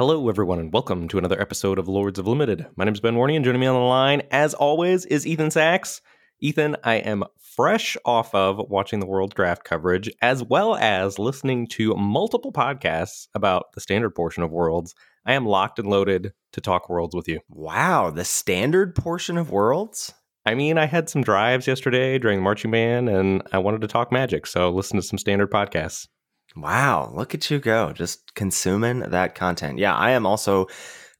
Hello, everyone, and welcome to another episode of Lords of Limited. My name is Ben Warney, and joining me on the line, as always, is Ethan Saks. Ethan, I am fresh off of watching the World Draft coverage, as well as listening to multiple podcasts about the standard portion of Worlds. I am locked and loaded to talk Worlds with you. Wow, the standard portion of Worlds? I mean, I had some drives yesterday during the marching band, and I wanted to talk magic, so listen to some standard podcasts. Wow, look at you go, just consuming that content. Yeah, I am also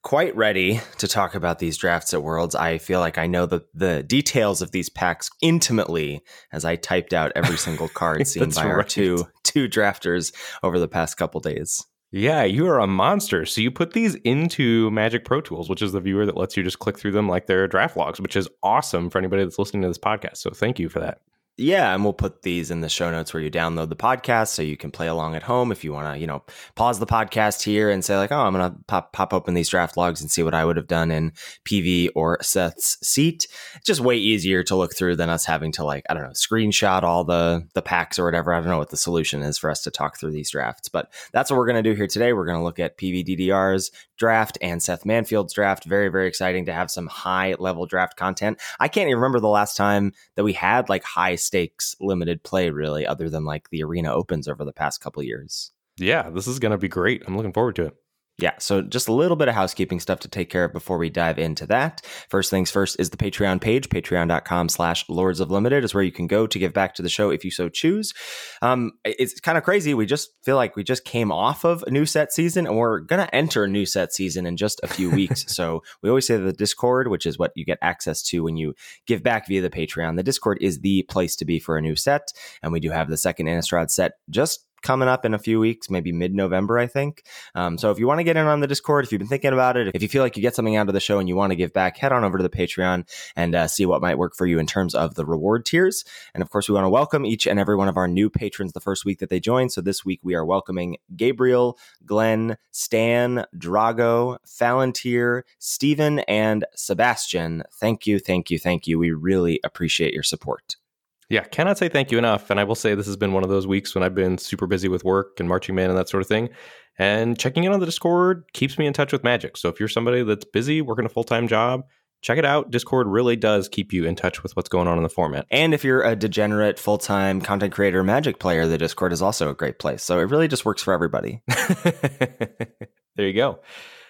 quite ready to talk about these drafts at Worlds. I feel like I know the the details of these packs intimately as I typed out every single card seen by right. our two two drafters over the past couple days. Yeah, you are a monster. So you put these into Magic Pro Tools, which is the viewer that lets you just click through them like they're draft logs, which is awesome for anybody that's listening to this podcast. So thank you for that. Yeah, and we'll put these in the show notes where you download the podcast so you can play along at home if you want to, you know, pause the podcast here and say like, "Oh, I'm going to pop pop open these draft logs and see what I would have done in PV or Seth's seat." It's just way easier to look through than us having to like, I don't know, screenshot all the the packs or whatever. I don't know what the solution is for us to talk through these drafts, but that's what we're going to do here today. We're going to look at PVDDR's draft and Seth Manfield's draft. Very very exciting to have some high level draft content. I can't even remember the last time that we had like high stakes limited play really other than like the arena opens over the past couple years yeah this is going to be great i'm looking forward to it yeah, so just a little bit of housekeeping stuff to take care of before we dive into that. First things first is the Patreon page. Patreon.com slash Lords of Limited is where you can go to give back to the show if you so choose. Um, it's kind of crazy. We just feel like we just came off of a new set season and we're going to enter a new set season in just a few weeks. so we always say the Discord, which is what you get access to when you give back via the Patreon. The Discord is the place to be for a new set. And we do have the second Innistrad set just coming up in a few weeks, maybe mid November, I think. Um, so if you want to get in on the Discord, if you've been thinking about it, if you feel like you get something out of the show and you want to give back, head on over to the Patreon and uh, see what might work for you in terms of the reward tiers. And of course, we want to welcome each and every one of our new patrons the first week that they join. So this week we are welcoming Gabriel, Glenn, Stan, Drago, Falantier, Stephen, and Sebastian. Thank you, thank you, thank you. We really appreciate your support. Yeah, cannot say thank you enough. And I will say this has been one of those weeks when I've been super busy with work and marching band and that sort of thing. And checking in on the Discord keeps me in touch with Magic. So if you're somebody that's busy working a full time job, check it out. Discord really does keep you in touch with what's going on in the format. And if you're a degenerate full time content creator Magic player, the Discord is also a great place. So it really just works for everybody. there you go.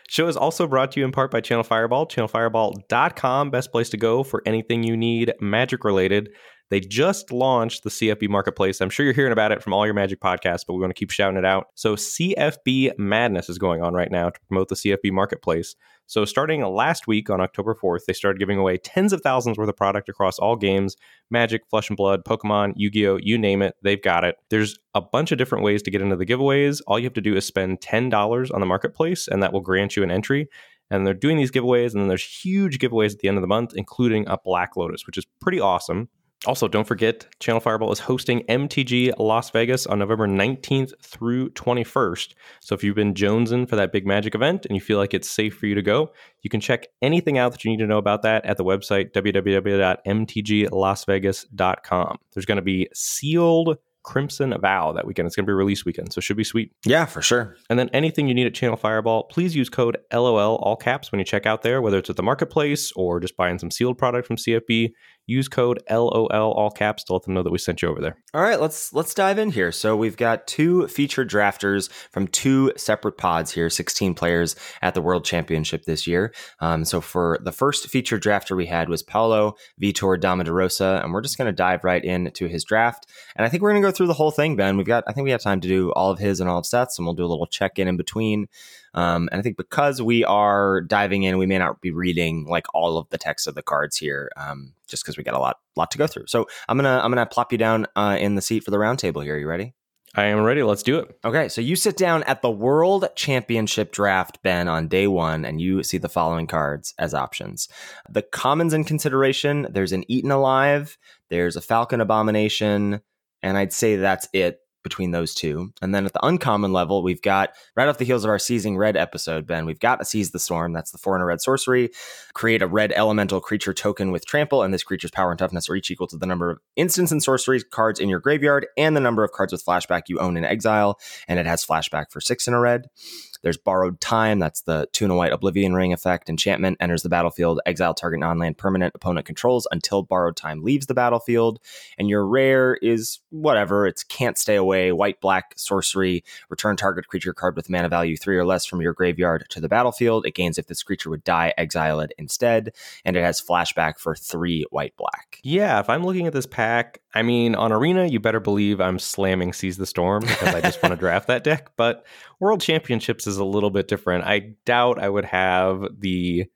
Show is also brought to you in part by Channel Fireball, channelfireball.com, best place to go for anything you need magic related. They just launched the CFB Marketplace. I'm sure you're hearing about it from all your Magic podcasts, but we want to keep shouting it out. So, CFB Madness is going on right now to promote the CFB Marketplace. So, starting last week on October 4th, they started giving away tens of thousands worth of product across all games Magic, Flesh and Blood, Pokemon, Yu Gi Oh! You name it, they've got it. There's a bunch of different ways to get into the giveaways. All you have to do is spend $10 on the marketplace, and that will grant you an entry and they're doing these giveaways and then there's huge giveaways at the end of the month including a black lotus which is pretty awesome also, don't forget, Channel Fireball is hosting MTG Las Vegas on November 19th through 21st. So if you've been jonesing for that big magic event and you feel like it's safe for you to go, you can check anything out that you need to know about that at the website www.mtglasvegas.com. There's going to be sealed Crimson Vow that weekend. It's going to be release weekend, so it should be sweet. Yeah, for sure. And then anything you need at Channel Fireball, please use code LOL all caps when you check out there, whether it's at the marketplace or just buying some sealed product from CFB use code LOL all caps to let them know that we sent you over there. All right, let's let's dive in here. So we've got two featured drafters from two separate pods here, 16 players at the World Championship this year. Um, so for the first featured drafter we had was Paulo Vitor Damo da Rosa, and we're just going to dive right into his draft. And I think we're going to go through the whole thing, Ben. We've got I think we have time to do all of his and all of Seth's, and we'll do a little check in in between. Um, and I think because we are diving in, we may not be reading like all of the text of the cards here, um, just because we got a lot lot to go through. So I'm gonna I'm gonna plop you down uh, in the seat for the roundtable here. You ready? I am ready. Let's do it. Okay, so you sit down at the World Championship draft, Ben, on day one, and you see the following cards as options. The commons in consideration there's an Eaten Alive, there's a Falcon Abomination, and I'd say that's it between those two. And then at the uncommon level, we've got right off the heels of our seizing red episode, Ben, we've got a seize the storm. That's the four in a red sorcery. Create a red elemental creature token with trample, and this creature's power and toughness are each equal to the number of instants and sorcery cards in your graveyard and the number of cards with flashback you own in exile. And it has flashback for six in a red. There's Borrowed Time. That's the two Tuna White Oblivion Ring effect. Enchantment enters the battlefield, exile target non land permanent opponent controls until Borrowed Time leaves the battlefield. And your rare is whatever. It's Can't Stay Away, white black sorcery. Return target creature card with mana value three or less from your graveyard to the battlefield. It gains if this creature would die, exile it instead. And it has flashback for three white black. Yeah, if I'm looking at this pack, I mean, on Arena, you better believe I'm slamming Seize the Storm because I just want to draft that deck. But World Championships is a little bit different. I doubt I would have the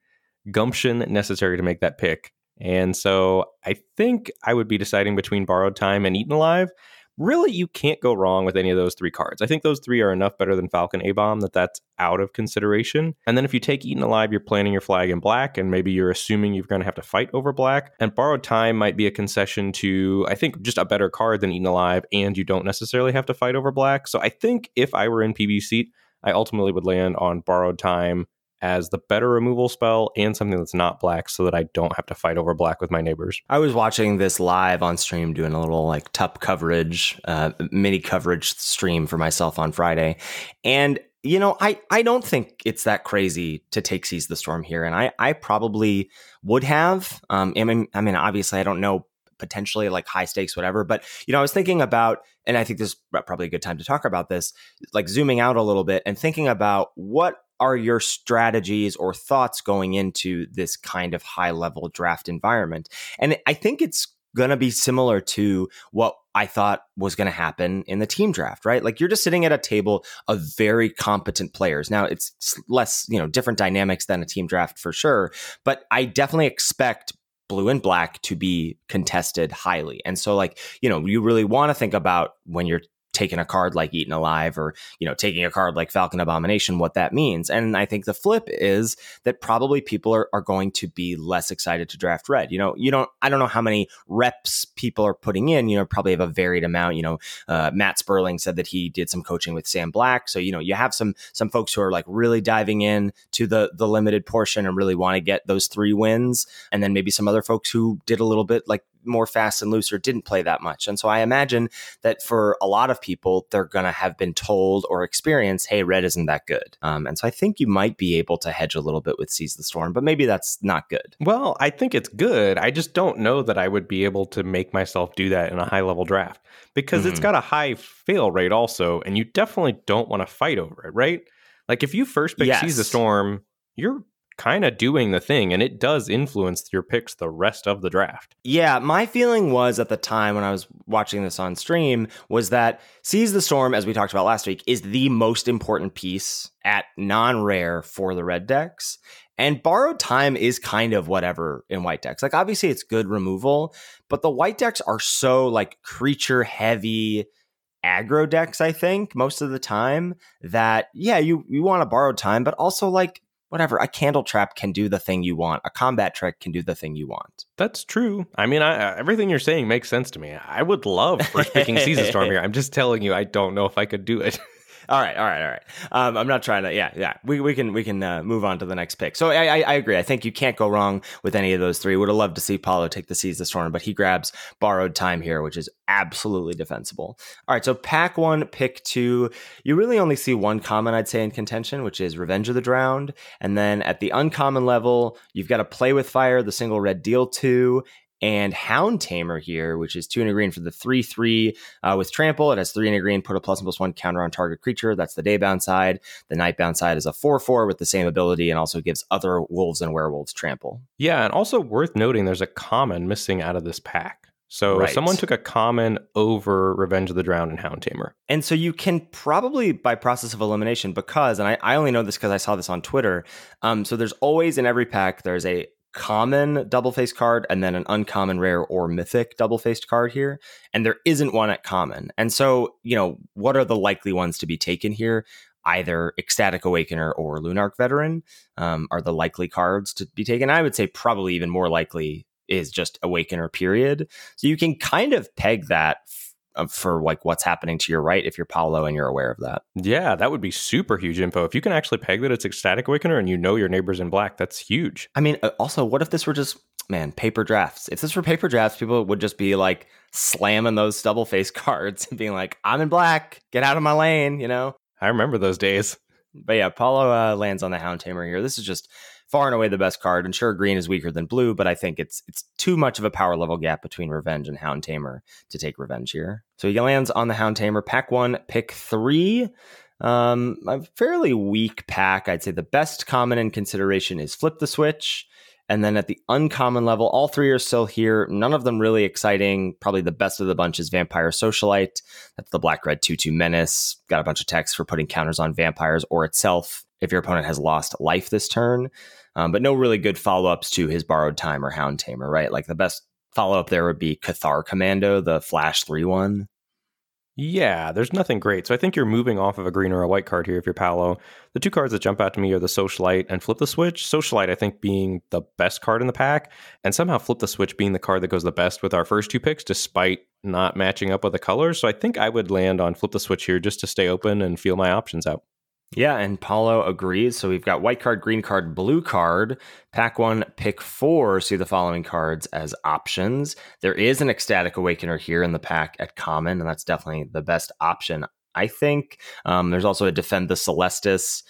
gumption necessary to make that pick. And so I think I would be deciding between Borrowed Time and Eaten Alive really you can't go wrong with any of those three cards. I think those three are enough better than Falcon A Bomb that that's out of consideration. And then if you take Eaten Alive, you're planting your flag in black, and maybe you're assuming you're going to have to fight over black. And Borrowed Time might be a concession to, I think, just a better card than Eaten Alive, and you don't necessarily have to fight over black. So I think if I were in PV seat, I ultimately would land on Borrowed Time as the better removal spell and something that's not black so that I don't have to fight over black with my neighbors. I was watching this live on stream doing a little like tup coverage, uh, mini coverage stream for myself on Friday. And you know, I, I don't think it's that crazy to take Seize the Storm here. And I, I probably would have. Um, I mean, I mean, obviously I don't know potentially like high stakes, whatever. But, you know, I was thinking about, and I think this is probably a good time to talk about this, like zooming out a little bit and thinking about what are your strategies or thoughts going into this kind of high level draft environment? And I think it's going to be similar to what I thought was going to happen in the team draft, right? Like you're just sitting at a table of very competent players. Now it's less, you know, different dynamics than a team draft for sure, but I definitely expect blue and black to be contested highly. And so like, you know, you really want to think about when you're taking a card like Eaten Alive or, you know, taking a card like Falcon Abomination, what that means. And I think the flip is that probably people are, are going to be less excited to draft red. You know, you don't, I don't know how many reps people are putting in, you know, probably have a varied amount. You know, uh, Matt Sperling said that he did some coaching with Sam Black. So, you know, you have some, some folks who are like really diving in to the, the limited portion and really want to get those three wins. And then maybe some other folks who did a little bit like more fast and looser didn't play that much. And so I imagine that for a lot of people, they're going to have been told or experienced, hey, red isn't that good. Um, and so I think you might be able to hedge a little bit with Seize the Storm, but maybe that's not good. Well, I think it's good. I just don't know that I would be able to make myself do that in a high level draft because mm-hmm. it's got a high fail rate also. And you definitely don't want to fight over it, right? Like if you first pick yes. Seize the Storm, you're kind of doing the thing and it does influence your picks the rest of the draft. Yeah, my feeling was at the time when I was watching this on stream was that Seize the Storm as we talked about last week is the most important piece at non-rare for the red decks. And borrowed time is kind of whatever in white decks. Like obviously it's good removal, but the white decks are so like creature heavy aggro decks, I think, most of the time that yeah, you you want to borrow time, but also like whatever, a candle trap can do the thing you want. A combat trick can do the thing you want. That's true. I mean, I, uh, everything you're saying makes sense to me. I would love first picking the Storm here. I'm just telling you, I don't know if I could do it. all right, all right, all right. Um, I'm not trying to. Yeah, yeah. We, we can we can uh, move on to the next pick. So I, I, I agree. I think you can't go wrong with any of those three. Would have loved to see Paulo take the Seize the Storm, but he grabs borrowed time here, which is absolutely defensible. All right, so pack one, pick two. You really only see one common, I'd say, in contention, which is Revenge of the Drowned, and then at the uncommon level, you've got to play with fire, the single red deal two, and Hound Tamer here, which is two in a green for the 3 3 uh, with trample. It has three in a green, put a plus and plus one counter on target creature. That's the day bound side. The night bound side is a 4 4 with the same ability and also gives other wolves and werewolves trample. Yeah, and also worth noting there's a common missing out of this pack. So right. someone took a common over Revenge of the Drowned and Hound Tamer. And so you can probably, by process of elimination, because, and I, I only know this because I saw this on Twitter. Um, so there's always in every pack, there's a common double faced card and then an uncommon rare or mythic double faced card here and there isn't one at common. And so you know what are the likely ones to be taken here? Either ecstatic awakener or lunarch veteran um, are the likely cards to be taken. I would say probably even more likely is just awakener period. So you can kind of peg that for like what's happening to your right if you're Paulo and you're aware of that. Yeah, that would be super huge info. If you can actually peg that it's ecstatic awakener and you know your neighbor's in black, that's huge. I mean, uh, also, what if this were just man paper drafts? If this were paper drafts, people would just be like slamming those double face cards and being like, "I'm in black, get out of my lane," you know. I remember those days. But yeah, Paulo uh, lands on the Hound Tamer here. This is just far and away the best card. And sure, green is weaker than blue, but I think it's it's too much of a power level gap between Revenge and Hound Tamer to take Revenge here. So he lands on the Hound Tamer. Pack one, pick three. Um, a fairly weak pack. I'd say the best common in consideration is Flip the Switch. And then at the uncommon level, all three are still here. None of them really exciting. Probably the best of the bunch is Vampire Socialite. That's the black red 2 2 menace. Got a bunch of text for putting counters on vampires or itself if your opponent has lost life this turn. Um, but no really good follow ups to his borrowed time or Hound Tamer, right? Like the best follow up there would be Cathar Commando, the Flash 3 1. Yeah, there's nothing great. So I think you're moving off of a green or a white card here if you're Paolo. The two cards that jump out to me are the Socialite and Flip the Switch. Socialite, I think, being the best card in the pack, and somehow Flip the Switch being the card that goes the best with our first two picks, despite not matching up with the colors. So I think I would land on Flip the Switch here just to stay open and feel my options out. Yeah, and Paulo agrees. So we've got white card, green card, blue card. Pack one, pick four. See the following cards as options. There is an Ecstatic Awakener here in the pack at common, and that's definitely the best option, I think. Um, there's also a Defend the Celestus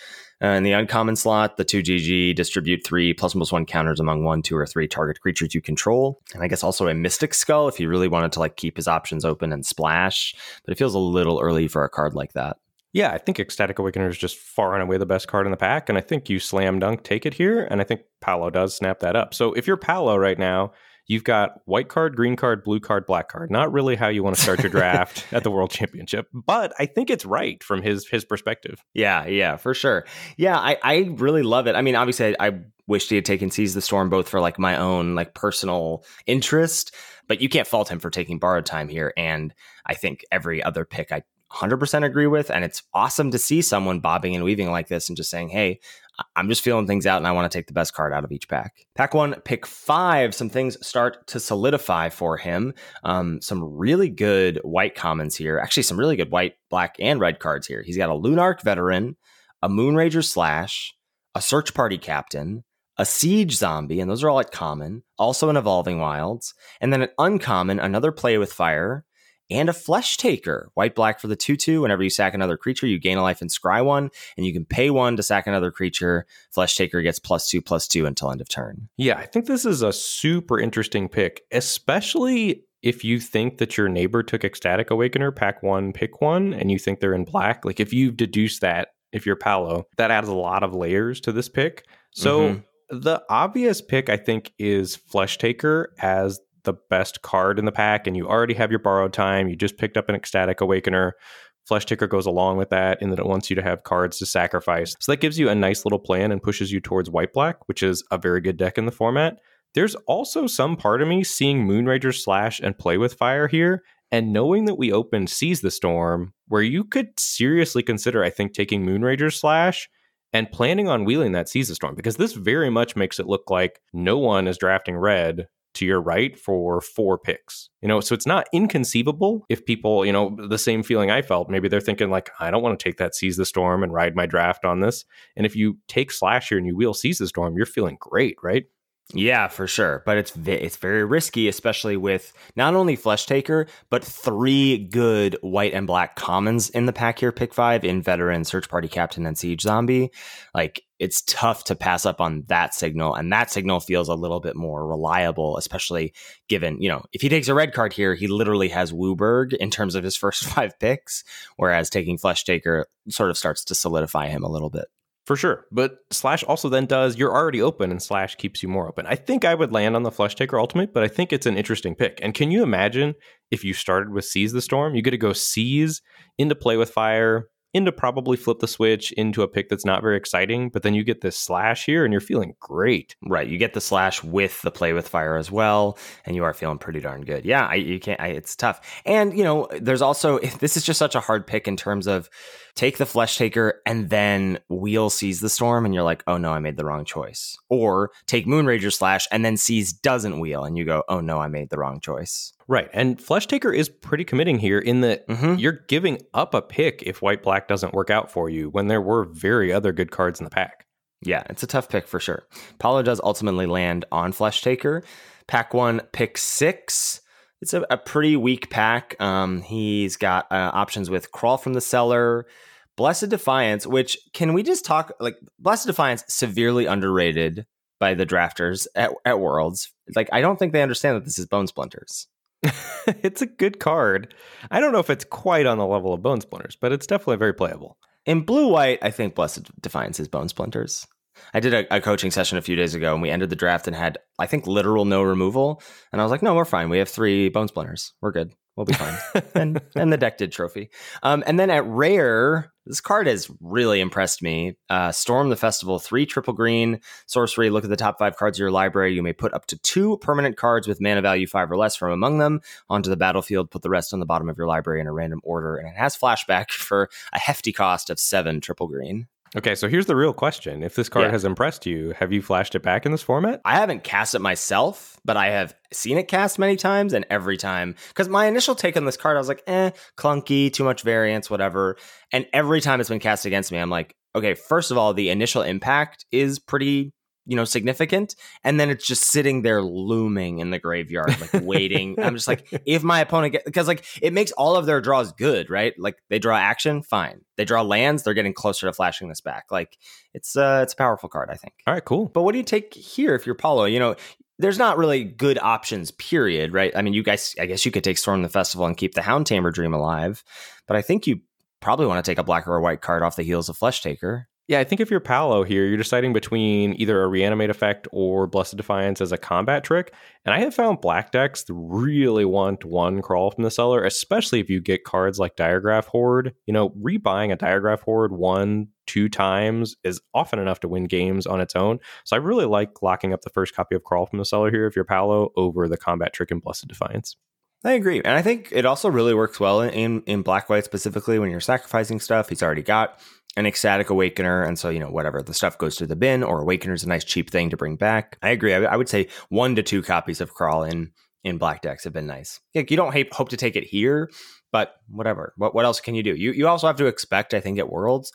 Uh, in the uncommon slot, the 2GG distribute three plus plus one counters among one, two, or three target creatures you control. And I guess also a Mystic Skull if you really wanted to like keep his options open and splash. But it feels a little early for a card like that. Yeah, I think Ecstatic Awakener is just far and away the best card in the pack, and I think you slam dunk take it here, and I think Paolo does snap that up. So if you're Paolo right now, you've got white card, green card, blue card, black card. Not really how you want to start your draft at the World Championship, but I think it's right from his his perspective. Yeah, yeah, for sure. Yeah, I, I really love it. I mean, obviously, I, I wished he had taken Seize the Storm both for like my own like personal interest, but you can't fault him for taking borrowed time here. And I think every other pick I 100% agree with. And it's awesome to see someone bobbing and weaving like this and just saying, hey, I'm just feeling things out and I want to take the best card out of each pack. Pack one, pick five. Some things start to solidify for him. Um, some really good white commons here. Actually, some really good white, black, and red cards here. He's got a Lunarch veteran, a Moonrager slash, a search party captain, a siege zombie, and those are all at common, also an evolving wilds, and then an uncommon, another play with fire, and a flesh taker. White black for the 2 2. Whenever you sack another creature, you gain a life and scry one, and you can pay one to sack another creature. Flesh taker gets plus two, plus two until end of turn. Yeah, I think this is a super interesting pick, especially if you think that your neighbor took Ecstatic Awakener, pack one, pick one, and you think they're in black. Like if you deduce that, if you're Paolo, that adds a lot of layers to this pick. So. Mm-hmm. The obvious pick, I think, is Flesh Taker as the best card in the pack and you already have your borrowed time, you just picked up an ecstatic awakener. Flesh Taker goes along with that in that it wants you to have cards to sacrifice. So that gives you a nice little plan and pushes you towards white black, which is a very good deck in the format. There's also some part of me seeing Moonrager slash and play with fire here and knowing that we opened Seize the Storm, where you could seriously consider, I think, taking Moonrager slash and planning on wheeling that Seize the Storm, because this very much makes it look like no one is drafting red to your right for four picks. You know, so it's not inconceivable if people, you know, the same feeling I felt, maybe they're thinking like, I don't want to take that seize the storm and ride my draft on this. And if you take slasher and you wheel seize the storm, you're feeling great, right? Yeah, for sure. But it's it's very risky, especially with not only Flesh Taker, but three good white and black commons in the pack here. Pick five in Veteran, Search Party Captain, and Siege Zombie. Like it's tough to pass up on that signal, and that signal feels a little bit more reliable, especially given you know if he takes a red card here, he literally has WUBRG in terms of his first five picks, whereas taking Flesh Taker sort of starts to solidify him a little bit. For sure. But Slash also then does you're already open and Slash keeps you more open. I think I would land on the Flesh Taker Ultimate, but I think it's an interesting pick. And can you imagine if you started with Seize the Storm? You get to go Seize into Play with Fire, into probably flip the switch into a pick that's not very exciting, but then you get this slash here and you're feeling great. Right. You get the slash with the play with fire as well, and you are feeling pretty darn good. Yeah, I, you can't, I, it's tough. And, you know, there's also, this is just such a hard pick in terms of take the flesh taker and then wheel Seize the storm, and you're like, oh no, I made the wrong choice. Or take Moonrager slash and then seize doesn't wheel, and you go, oh no, I made the wrong choice. Right. And Flesh Taker is pretty committing here in that mm-hmm. you're giving up a pick if white black doesn't work out for you when there were very other good cards in the pack. Yeah, it's a tough pick for sure. Paulo does ultimately land on Flesh Taker. Pack one, pick six. It's a, a pretty weak pack. Um, he's got uh, options with Crawl from the Cellar, Blessed Defiance, which can we just talk like Blessed Defiance severely underrated by the drafters at, at Worlds. Like I don't think they understand that this is Bone Splinters. it's a good card. I don't know if it's quite on the level of Bone Splinters, but it's definitely very playable. In blue white, I think Blessed Defiance is Bone Splinters. I did a, a, coaching session a few days ago and we ended the draft and had, I think, literal no removal. And I was like, no, we're fine. We have three bone splinters. We're good. We'll be fine. and and the deck did trophy. Um, and then at rare, this card has really impressed me. Uh, Storm the Festival, three triple green sorcery. Look at the top five cards of your library. You may put up to two permanent cards with mana value five or less from among them onto the battlefield. Put the rest on the bottom of your library in a random order. And it has flashback for a hefty cost of seven triple green. Okay, so here's the real question. If this card yeah. has impressed you, have you flashed it back in this format? I haven't cast it myself, but I have seen it cast many times, and every time, because my initial take on this card, I was like, eh, clunky, too much variance, whatever. And every time it's been cast against me, I'm like, okay, first of all, the initial impact is pretty you know significant and then it's just sitting there looming in the graveyard like waiting. I'm just like if my opponent get because like it makes all of their draws good right? Like they draw action fine. They draw lands they're getting closer to flashing this back. Like it's uh it's a powerful card i think. All right cool. But what do you take here if you're paulo? You know there's not really good options period right? I mean you guys i guess you could take storm the festival and keep the hound tamer dream alive but i think you probably want to take a black or a white card off the heels of flesh taker yeah, I think if you're Paolo here, you're deciding between either a reanimate effect or Blessed Defiance as a combat trick. And I have found black decks really want one crawl from the cellar, especially if you get cards like Diregraf Horde. You know, rebuying a Diregraf Horde one, two times is often enough to win games on its own. So I really like locking up the first copy of Crawl from the Cellar here if you're Paolo over the combat trick and Blessed Defiance. I agree. And I think it also really works well in, in black white specifically when you're sacrificing stuff. He's already got an ecstatic awakener. And so, you know, whatever the stuff goes to the bin or awakener is a nice cheap thing to bring back. I agree. I, I, would say one to two copies of Crawl in, in black decks have been nice. Like you don't hope to take it here, but whatever. What, what else can you do? You, you also have to expect, I think, at Worlds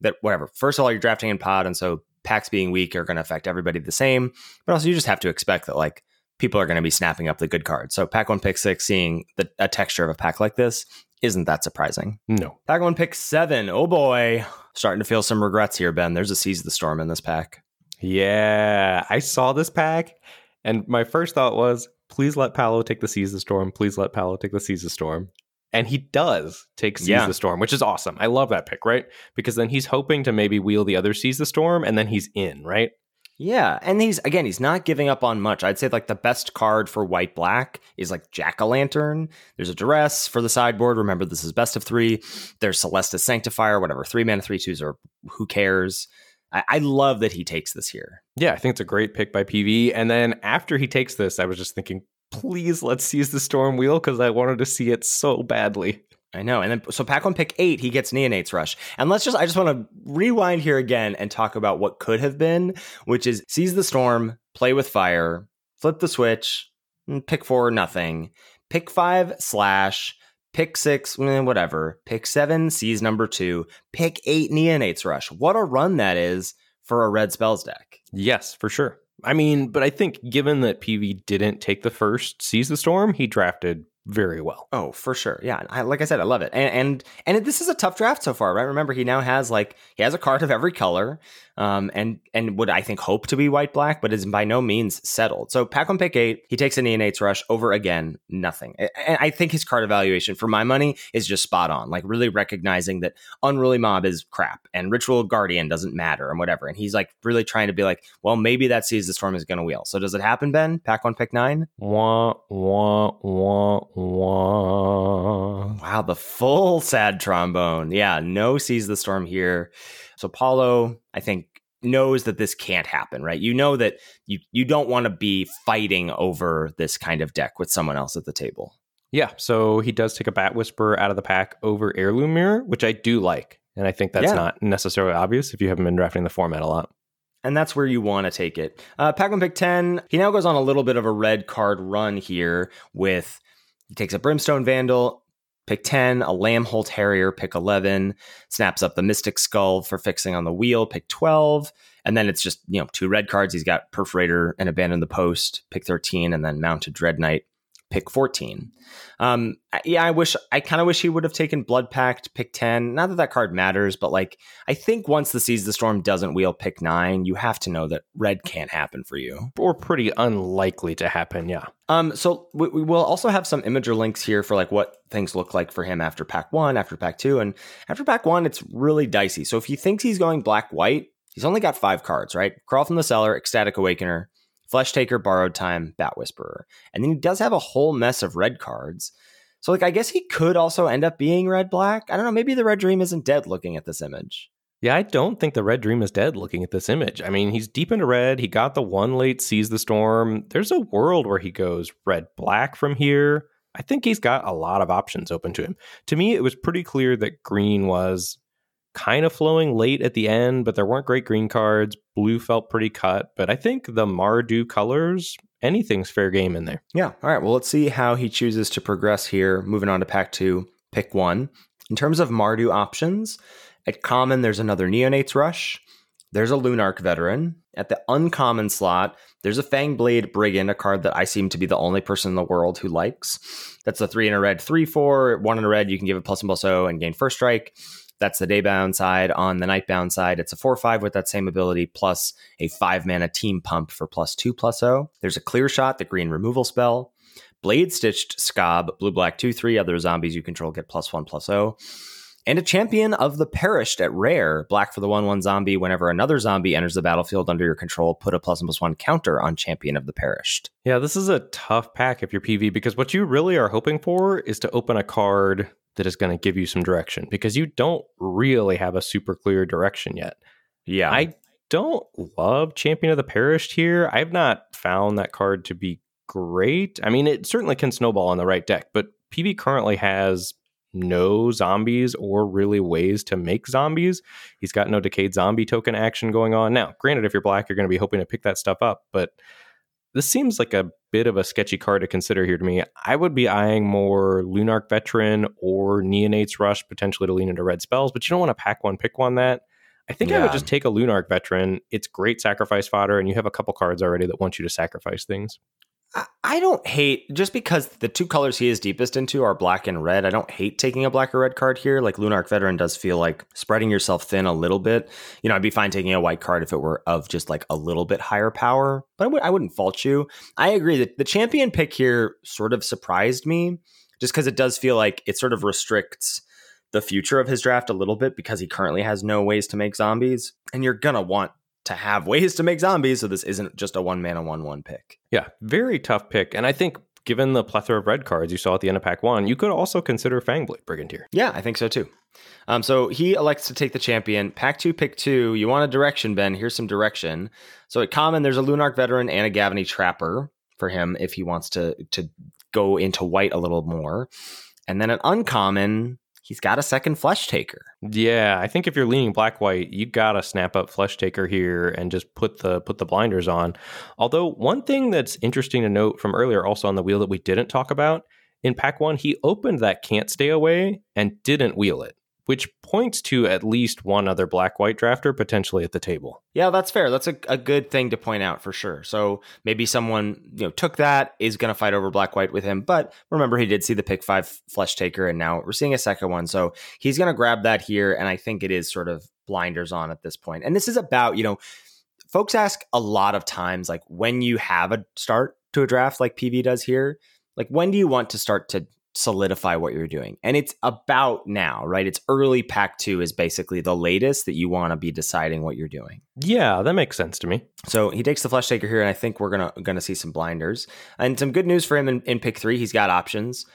that whatever. First of all, you're drafting in pod. And so packs being weak are going to affect everybody the same. But also, you just have to expect that, like, people are going to be snapping up the good cards. So pack one, pick six, seeing the, a texture of a pack like this isn't that surprising. No. Pack one, pick seven. Oh boy. Starting to feel some regrets here, Ben. There's a Seize the Storm in this pack. Yeah. I saw this pack, and my first thought was, please let Paolo take the Seize the Storm. Please let Paolo take the Seize the Storm. And he does take Seize yeah. the Storm, which is awesome. I love that pick, right? Because then he's hoping to maybe wheel the other Seize the Storm, and then he's in, right? Yeah, and he's again, he's not giving up on much. I'd say like the best card for white black is like Jack o' Lantern. There's a duress for the sideboard. Remember, this is best of three. There's Celestus Sanctifier, whatever, three mana, three twos, or who cares? I, I love that he takes this here. Yeah, I think it's a great pick by PV. And then after he takes this, I was just thinking, please let's seize the storm wheel because I wanted to see it so badly. I know. And then so pack one pick eight, he gets Neonates Rush. And let's just I just want to rewind here again and talk about what could have been, which is seize the storm, play with fire, flip the switch, mm, pick four, nothing. Pick five slash, pick six, mm, whatever. Pick seven, seize number two, pick eight Neonates Rush. What a run that is for a red spells deck. Yes, for sure. I mean, but I think given that PV didn't take the first Seize the Storm, he drafted very well. Oh, for sure. Yeah. I, like I said, I love it. And, and, and this is a tough draft so far, right? Remember, he now has like, he has a card of every color um, and and would I think hope to be white black, but is by no means settled. So pack on pick eight, he takes a Neonates Rush over again, nothing. And I think his card evaluation for my money is just spot on, like really recognizing that Unruly Mob is crap and Ritual Guardian doesn't matter and whatever. And he's like really trying to be like, well, maybe that Seize the Storm is going to wheel. So does it happen, Ben? Pack on pick nine? Wah, wah, wah, wah. Wow, the full sad trombone. Yeah, no Seize the Storm here. So Paulo, I think knows that this can't happen, right? You know that you you don't want to be fighting over this kind of deck with someone else at the table. Yeah, so he does take a Bat Whisper out of the pack over Heirloom Mirror, which I do like, and I think that's yeah. not necessarily obvious if you haven't been drafting the format a lot. And that's where you want to take it. Uh, Pac-Man pick 10, he now goes on a little bit of a red card run here with, he takes a Brimstone Vandal, Pick 10, a Lambholt Harrier, pick 11, snaps up the Mystic Skull for fixing on the wheel, pick 12. And then it's just, you know, two red cards. He's got Perforator and Abandon the Post, pick 13, and then Mounted Dread Knight, pick 14. Um, yeah, I wish, I kind of wish he would have taken Blood Pact, pick 10. Not that that card matters, but like, I think once the Seize the Storm doesn't wheel pick 9, you have to know that red can't happen for you. Or pretty unlikely to happen, yeah. Um, so we, we will also have some Imgur links here for like what things look like for him after pack one, after pack two, and after pack one, it's really dicey. So if he thinks he's going black white, he's only got five cards, right? Crawl from the cellar, Ecstatic Awakener, Flesh Taker, Borrowed Time, Bat Whisperer. And then he does have a whole mess of red cards. So, like, I guess he could also end up being red black. I don't know. Maybe the Red Dream isn't dead looking at this image. Yeah, I don't think the Red Dream is dead looking at this image. I mean, he's deep into red. He got the one late Seize the Storm. There's a world where he goes red black from here. I think he's got a lot of options open to him. To me, it was pretty clear that green was kind of flowing late at the end, but there weren't great green cards. Blue felt pretty cut, but I think the Mardu colors, anything's fair game in there. Yeah. All right. Well, let's see how he chooses to progress here. Moving on to pack two, pick one. In terms of Mardu options, at common, there's another Neonates Rush. There's a Lunarch Veteran. At the uncommon slot, there's a Fangblade Brigand, a card that I seem to be the only person in the world who likes. That's a three in a red, three, four, one in a red. You can give it plus and plus O and gain first strike. That's the day daybound side. On the nightbound side, it's a 4 5 with that same ability, plus a 5 mana team pump for plus 2 plus O. There's a clear shot, the green removal spell. Blade Stitched Skaab, blue black 2 3. Other zombies you control get plus 1 plus O. And a champion of the perished at rare, black for the 1 1 zombie. Whenever another zombie enters the battlefield under your control, put a plus 1 plus 1 counter on champion of the perished. Yeah, this is a tough pack if you're PV because what you really are hoping for is to open a card that is going to give you some direction because you don't really have a super clear direction yet. Yeah. I don't love Champion of the Perished here. I've not found that card to be great. I mean, it certainly can snowball on the right deck, but PV currently has no zombies or really ways to make zombies. He's got no decayed zombie token action going on. Now, granted, if you're black, you're going to be hoping to pick that stuff up, but this seems like a bit of a sketchy card to consider here to me. I would be eyeing more Lunarch Veteran or Neonates Rush potentially to lean into red spells, but you don't want to pack one, pick one that. I think yeah. I would just take a Lunarch Veteran. It's great sacrifice fodder, and you have a couple cards already that want you to sacrifice things. I don't hate just because the two colors he is deepest into are black and red. I don't hate taking a black or red card here. Like Lunarch Veteran does feel like spreading yourself thin a little bit. You know, I'd be fine taking a white card if it were of just like a little bit higher power, but I w- I wouldn't fault you. I agree that the champion pick here sort of surprised me just because it does feel like it sort of restricts the future of his draft a little bit because he currently has no ways to make zombies. And you're going to want to have ways to make zombies. So this isn't just a one mana one one pick. Yeah, very tough pick. And I think given the plethora of red cards you saw at the end of pack one, you could also consider Fangblade Brigand here. Yeah, I think so too. Um, so he elects to take the champion. Pack two, pick two. You want a direction, Ben? Here's some direction. So at common, there's a Lunarch veteran and a Gavony Trapper for him if he wants to to go into white a little more. And then an uncommon, he's got a second flesh taker. Yeah, I think if you're leaning black white, you gotta snap up flesh taker here and just put the put the blinders on. Although one thing that's interesting to note from earlier, also on the wheel that we didn't talk about in pack one, he opened that can't stay away and didn't wheel it which points to at least one other black white drafter potentially at the table. Yeah, that's fair. That's a, a good thing to point out for sure. So maybe someone you know took that is going to fight over black white with him, but remember he did see the pick five flesh taker, and now we're seeing a second one. So he's going to grab that here, and I think it is sort of blinders on at this point. And this is about you know, folks ask a lot of times like when you have a start to a draft like PV does here, like when do you want to start to solidify what you're doing. And it's about now, right? It's early pack two is basically the latest that you want to be deciding what you're doing. Yeah, that makes sense to me. So he takes the flesh taker here, and I think we're gonna gonna see some blinders. And some good news for him in, in pick three, he's got options.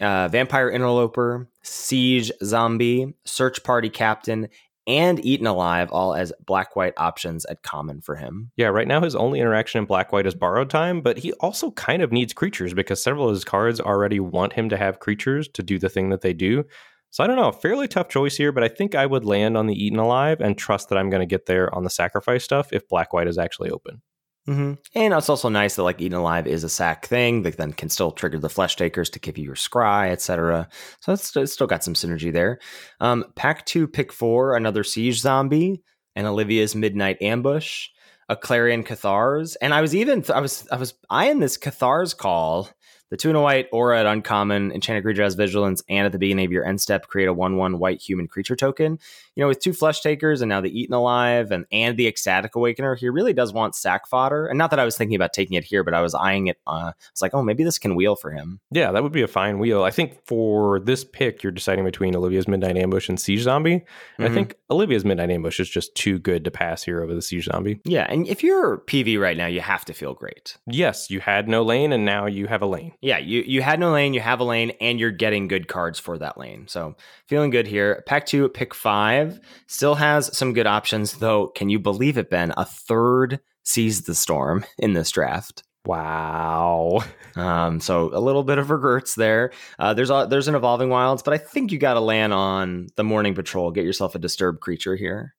Uh, Vampire Interloper, Siege Zombie, Search Party Captain, and Eaten Alive, all as black white options at common for him. Yeah, right now his only interaction in black white is borrowed time, but he also kind of needs creatures because several of his cards already want him to have creatures to do the thing that they do. So I don't know, fairly tough choice here, but I think I would land on the Eaten Alive and trust that I'm going to get there on the sacrifice stuff if black white is actually open. Mm-hmm. And it's also nice that like Eaten Alive is a sack thing that then can still trigger the flesh takers to give you your scry, etc. So it's, it's, still got some synergy there. Um, pack two, pick four, another siege zombie, and Olivia's midnight ambush, a clarion cathars, and I was even I was I was eyeing this cathars call The two and a white aura at uncommon, enchanted creature has vigilance, and at the beginning of your end step, create a one one white human creature token. You know, with two flesh takers and now the eaten alive and and the ecstatic awakener, he really does want sack fodder. And not that I was thinking about taking it here, but I was eyeing it. Uh, it's like, oh, maybe this can wheel for him. Yeah, that would be a fine wheel. I think for this pick, you're deciding between Olivia's Midnight Ambush and Siege Zombie. And Mhm. I think Olivia's Midnight Ambush is just too good to pass here over the Siege Zombie. Yeah, and if you're PV right now, you have to feel great. Yes, you had no lane, and now you have a lane. Yeah, you you had no lane, you have a lane, and you're getting good cards for that lane. So feeling good here. Pack two, pick five, still has some good options, though. Can you believe it, Ben? A third Seize the Storm in this draft. Wow. Um, so a little bit of regrets there. Uh, there's a, there's an evolving wilds, but I think you got to land on the morning patrol. Get yourself a disturbed creature here.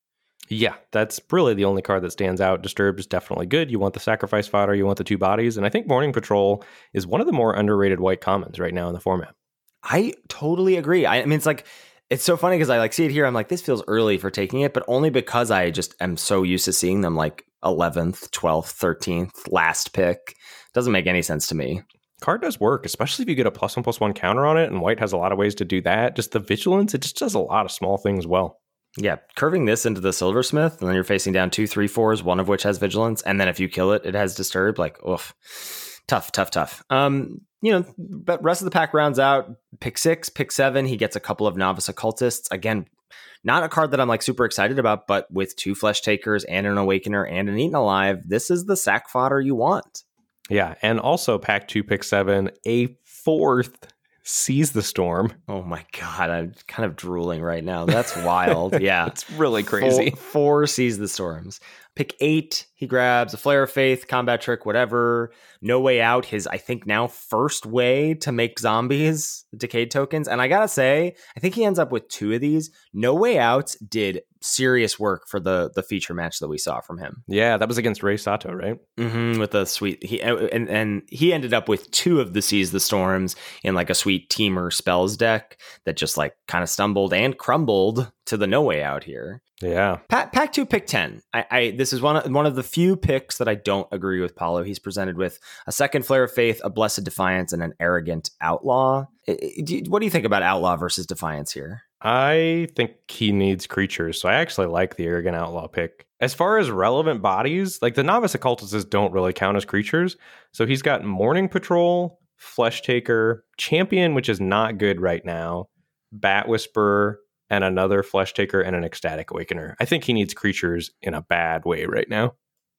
Yeah, that's really the only card that stands out. Disturbed is definitely good. You want the sacrifice fodder, you want the two bodies, and I think Morning Patrol is one of the more underrated white commons right now in the format. I totally agree. I, I mean, it's like it's so funny because I like see it here. I'm like, this feels early for taking it, but only because I just am so used to seeing them like 11th, 12th, 13th, last pick. Doesn't make any sense to me. Card does work, especially if you get a plus one plus one counter on it, and white has a lot of ways to do that. Just the vigilance, it just does a lot of small things well. Yeah, curving this into the silversmith, and then you're facing down two, three, fours, one of which has vigilance, and then if you kill it, it has disturbed. Like, oof, tough, tough, tough. Um, you know, but rest of the pack rounds out. Pick six, pick seven. He gets a couple of novice occultists. Again, not a card that I'm like super excited about, but with two flesh takers and an awakener and an eaten alive, this is the sack fodder you want. Yeah, and also pack two, pick seven, a fourth Seize the Storm. Oh my god, I'm kind of drooling right now. That's wild. Yeah. It's really crazy. Four, four Seize the Storms. Pick eight, he grabs a flare of faith, combat trick, whatever. No way out. His, I think, now first way to make zombies decayed tokens. And I gotta say, I think he ends up with two of these. No way out did serious work for the the feature match that we saw from him. Yeah, that was against Rei Sato, right? Mm-hmm, with a sweet he and and he ended up with two of the seize the storms in like a sweet Temur spells deck that just like kind of stumbled and crumbled to the no way out here. Yeah. Pack, pack two, pick ten. I, I this is one of, one of the few picks that I don't agree with Paulo. He's presented with a second flare of faith, a blessed defiance, and an arrogant outlaw. What do you think about outlaw versus defiance here? I think he needs creatures, so I actually like the arrogant outlaw pick. As far as relevant bodies, like the novice occultists don't really count as creatures. So he's got Morning Patrol, Flesh Taker, Champion, which is not good right now, Bat Whisperer, and another Flesh Taker and an Ecstatic Awakener. I think he needs creatures in a bad way right now.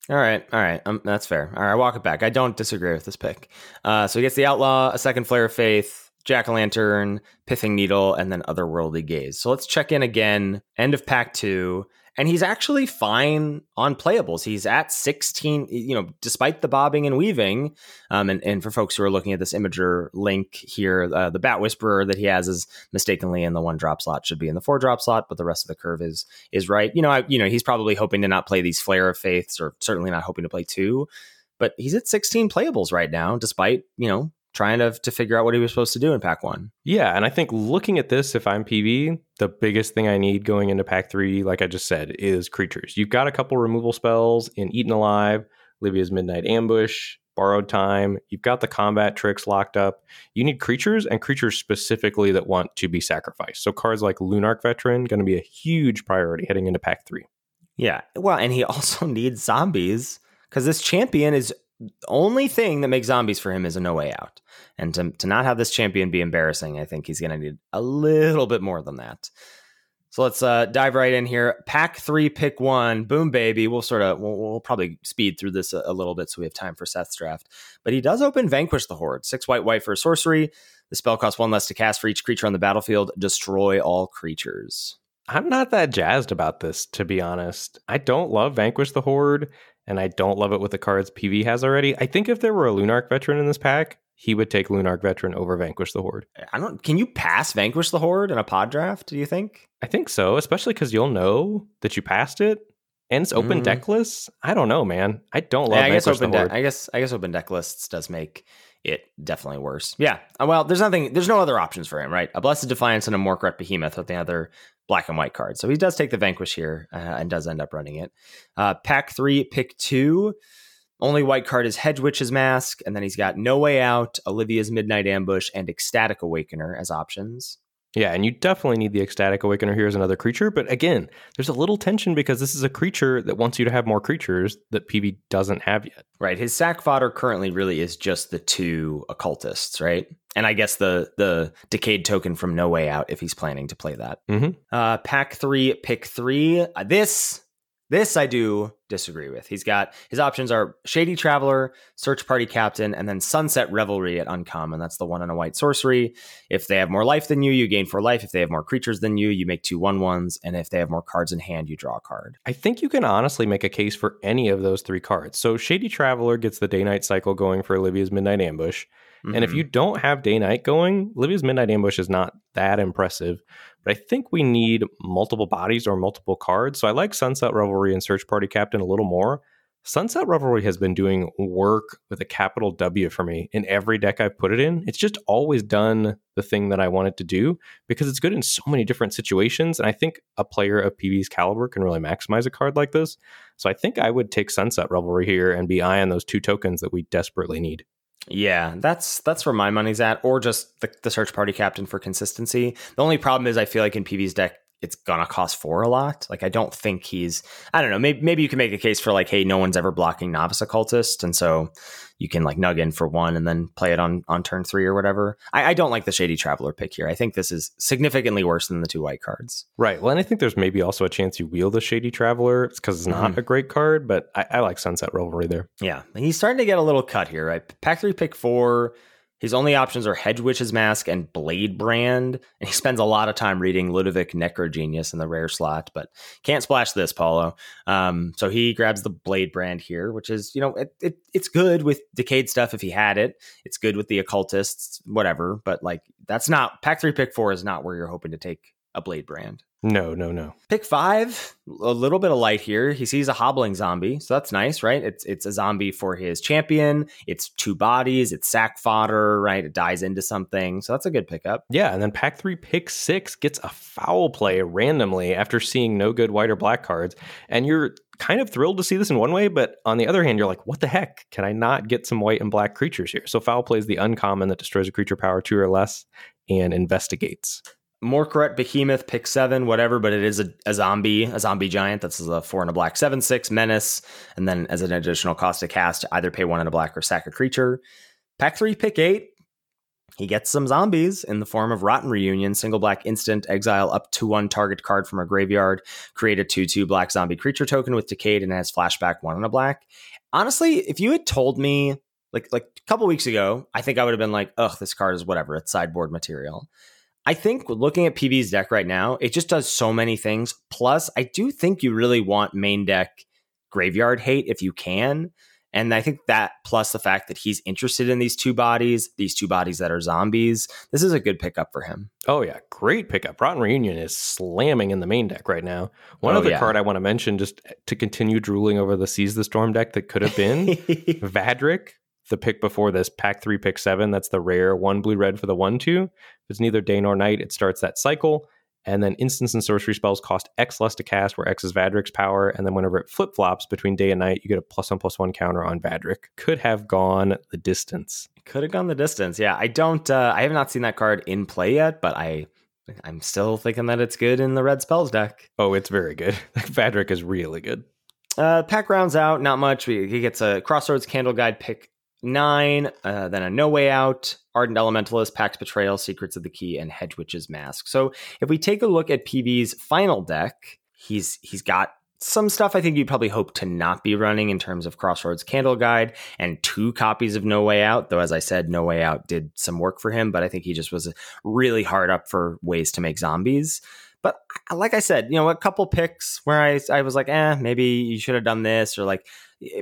All right, all right, um, that's fair. All right, I walk it back. I don't disagree with this pick. Uh, so he gets the outlaw, a second flare of faith, jack o' lantern, pithing needle, and then otherworldly gaze. So let's check in again. End of pack two, and he's actually fine on playables. He's at sixteen. You know, despite the bobbing and weaving. Um, and and for folks who are looking at this Imgur link here, uh, the bat whisperer that he has is mistakenly in the one drop slot. Should be in the four drop slot, but the rest of the curve is is right. You know, I, you know, he's probably hoping to not play these flare of faiths, or certainly not hoping to play two. But he's at 16 playables right now, despite you know trying to to figure out what he was supposed to do in pack one. Yeah, and I think looking at this, if I'm PV, the biggest thing I need going into pack three, like I just said, is creatures. You've got a couple removal spells in Eaten Alive, Livia's Midnight Ambush, Borrowed Time. You've got the combat tricks locked up. You need creatures and creatures specifically that want to be sacrificed. So cards like Lunarch Veteran going to be a huge priority heading into pack three. Yeah, well, and he also needs zombies because this champion is only thing that makes zombies for him is a no way out. And to, to not have this champion be embarrassing, I think he's going to need a little bit more than that. So let's uh, dive right in here. Pack three, pick one. Boom, baby. We'll sort of, we'll, we'll probably speed through this a, a little bit so we have time for Seth's draft. But he does open Vanquish the Horde. Six white, white for sorcery. The spell costs one less to cast for each creature on the battlefield. Destroy all creatures. I'm not that jazzed about this, to be honest. I don't love Vanquish the Horde, and I don't love it with the cards PV has already. I think if there were a Lunarch veteran in this pack, he would take Lunarch veteran over Vanquish the Horde. I don't. Can you pass Vanquish the Horde in a pod draft? Do you think? I think so, especially because you'll know that you passed it, and it's open Mhm. deck lists. I don't know, man. I don't love Yeah, I guess Vanquish open deck. I guess I guess open deck lists does make it definitely worse. Yeah. Uh, Well, there's nothing. There's no other options for him, right? A blessed defiance and a Morkrut behemoth with the other black and white cards. So he does take the vanquish here uh, and does end up running it. Uh, pack three, pick two. Only white card is Hedge Witch's Mask, and then he's got No Way Out, Olivia's Midnight Ambush, and Ecstatic Awakener as options. Yeah, and you definitely need the Ecstatic Awakener here as another creature. But again, there's a little tension because this is a creature that wants you to have more creatures that PV doesn't have yet. Right. His sack fodder currently really is just the two occultists, right? And I guess the the decayed token from No Way Out if he's planning to play that. Mm-hmm. Uh, pack three, pick three. Uh, this this I do disagree with. He's got his options are Shady Traveler, Search Party Captain, and then Sunset Revelry at Uncommon. That's the one on a white sorcery. If they have more life than you, you gain four life. If they have more creatures than you, you make two one ones. And if they have more cards in hand, you draw a card. I think you can honestly make a case for any of those three cards. So Shady Traveler gets the day night cycle going for Olivia's Midnight Ambush. Mm-hmm. And if mm-hmm. you don't have day night going, Olivia's Midnight Ambush is not that impressive. But I think we need multiple bodies or multiple cards. So I like Sunset Revelry and Search Party Captain a little more. Sunset Revelry has been doing work with a capital W for me in every deck I've put it in. It's just always done the thing that I want it to do because it's good in so many different situations. And I think a player of PV's caliber can really maximize a card like this. So I think I would take Sunset Revelry here and be eyeing those two tokens that we desperately need. Yeah, that's that's where my money's at, or just the, the search party captain for consistency. The only problem is I feel like in PV's deck it's gonna cost four a lot. Like I don't think he's I don't know, maybe maybe you can make a case for like, hey, no one's ever blocking novice occultist, and so you can like nug in for one and then play it on on turn three or whatever. I, I don't like the shady traveler pick here. I think this is significantly worse than the two white cards. Right. Well, and I think there's maybe also a chance you wield the shady traveler It's because it's not mm-hmm. a great card, but I, I like Sunset Revelry there. Yeah, he's starting to get a little cut here. Right, pack three, pick four his only options are Hedge Witch's Mask and Blade Brand, and he spends a lot of time reading Ludevic Necrogenius in the rare slot, but can't splash this, Paulo. Um, so he grabs the Blade Brand here, which is, you know, it, it, it's good with Decayed stuff if he had it. It's good with the Occultists, whatever, but like that's not, Pack 3, Pick 4 is not where you're hoping to take a Blade Brand. No, no, no. Pick five, a little bit of light here. He sees a hobbling zombie, so that's nice, right? It's it's a zombie for his champion. It's two bodies. It's sack fodder, right? It dies into something, so that's a good pickup. Yeah, and then pack three, pick six gets a foul play randomly after seeing no good white or black cards, and you're kind of thrilled to see this in one way, but on the other hand, you're like, what the heck? Can I not get some white and black creatures here? So foul play is the uncommon that destroys a creature power two or less and investigates Morkrut behemoth pick seven whatever but it is a, a, zombie a zombie giant. That's a four and a black seven six menace. And then as an additional cost to cast either pay one and a black or sack a creature. Pack three pick eight. He gets some zombies in the form of rotten reunion single black instant exile up to one target card from a graveyard. Create a 2-2 black zombie creature token with decayed and has flashback one and a black. Honestly if you had told me like like a couple weeks ago i think i would have been like ugh this card is whatever. It's sideboard material I think looking at PV's deck right now, it just does so many things. Plus, I do think you really want main deck graveyard hate if you can. And I think that plus the fact that he's interested in these two bodies, these two bodies that are zombies, this is a good pickup for him. Oh yeah, great pickup. Rotten Reunion is slamming in the main deck right now. One oh, other yeah. card I want to mention just to continue drooling over the Seize the Storm deck that could have been Vadrik the pick before this, pack three, pick seven. That's the rare one blue red for the one two. If it's neither day nor night, it starts that cycle. And then instants and sorcery spells cost X less to cast, where X is Vadrik's power. And then whenever it flip flops between day and night, you get a plus one plus one counter on Vadrik. Could have gone the distance. Could have gone the distance. Yeah, I don't. Uh, I have not seen that card in play yet, but I I'm still thinking that it's good in the red spells deck. Oh, it's very good. Vadrik is really good. Uh, pack rounds out, not much. He gets a Crossroads Candle Guide pick nine, uh, then a No Way Out, Ardent Elementalist, Pack's Betrayal, Secrets of the Key, and Hedge Witch's Mask. So if we take a look at PV's final deck, he's he's got some stuff I think you'd probably hope to not be running in terms of Crossroads Candle Guide and two copies of No Way Out. Though, as I said, No Way Out did some work for him, but I think he just was really hard up for ways to make zombies. But like I said, you know, a couple picks where I, I was like, eh, maybe you should have done this, or like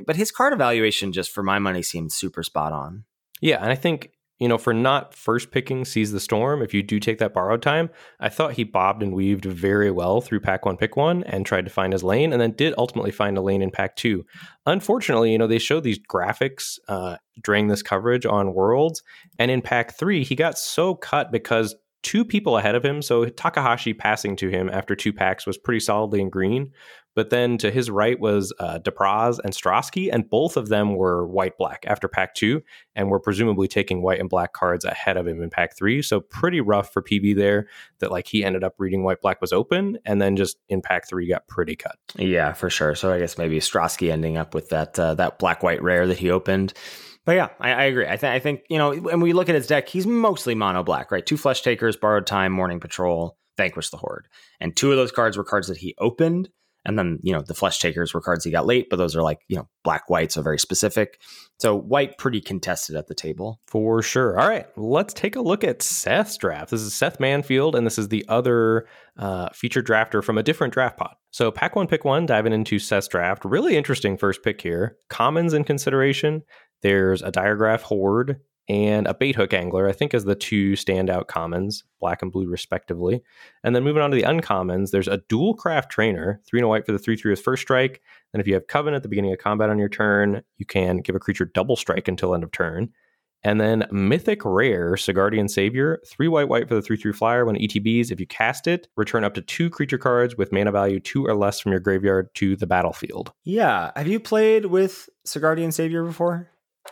but his card evaluation just for my money seemed super spot on. Yeah, and I think you know for not first picking seize the storm, if you do take that borrowed time, I thought he bobbed and weaved very well through pack one, pick one, and tried to find his lane, and then did ultimately find a lane in pack two. Unfortunately, you know they showed these graphics uh, during this coverage on Worlds, and in pack three he got so cut because two people ahead of him. So Takahashi passing to him after two packs was pretty solidly in green. But then to his right was uh, DePraz and Strasky, and both of them were white black after pack two, and were presumably taking white and black cards ahead of him in pack three. So pretty rough for PV there that like he ended up reading white black was open, and then just in pack three got pretty cut. Yeah, for sure. So I guess maybe Strasky ending up with that uh, that black white rare that he opened. But yeah, I, I agree. I think I think you know when we look at his deck, he's mostly mono black, right? Two flesh takers, borrowed time, mourning patrol, vanquish the horde, and two of those cards were cards that he opened. And then, you know, the flesh takers were cards he got late, but those are like, you know, black white, so very specific. So white pretty contested at the table. For sure. All right. Let's take a look at Seth's draft. This is Seth Manfield, and this is the other uh, featured drafter from a different draft pod. So pack one, pick one, diving into Seth's draft. Really interesting first pick here. Commons in consideration. There's a Diregraf Horde and a bait hook angler, I think, as the two standout commons, black and blue respectively. And then moving on to the uncommons, there's a Duelcraft Trainer, three and a white for the three three with first strike. And if you have covenant at the beginning of combat on your turn, you can give a creature double strike until end of turn. And then Mythic Rare, Sigardian Savior, three white white for the three three flyer. When ETBs, if you cast it, return up to two creature cards with mana value two or less from your graveyard to the battlefield. Yeah. Have you played with Sigardian Savior before?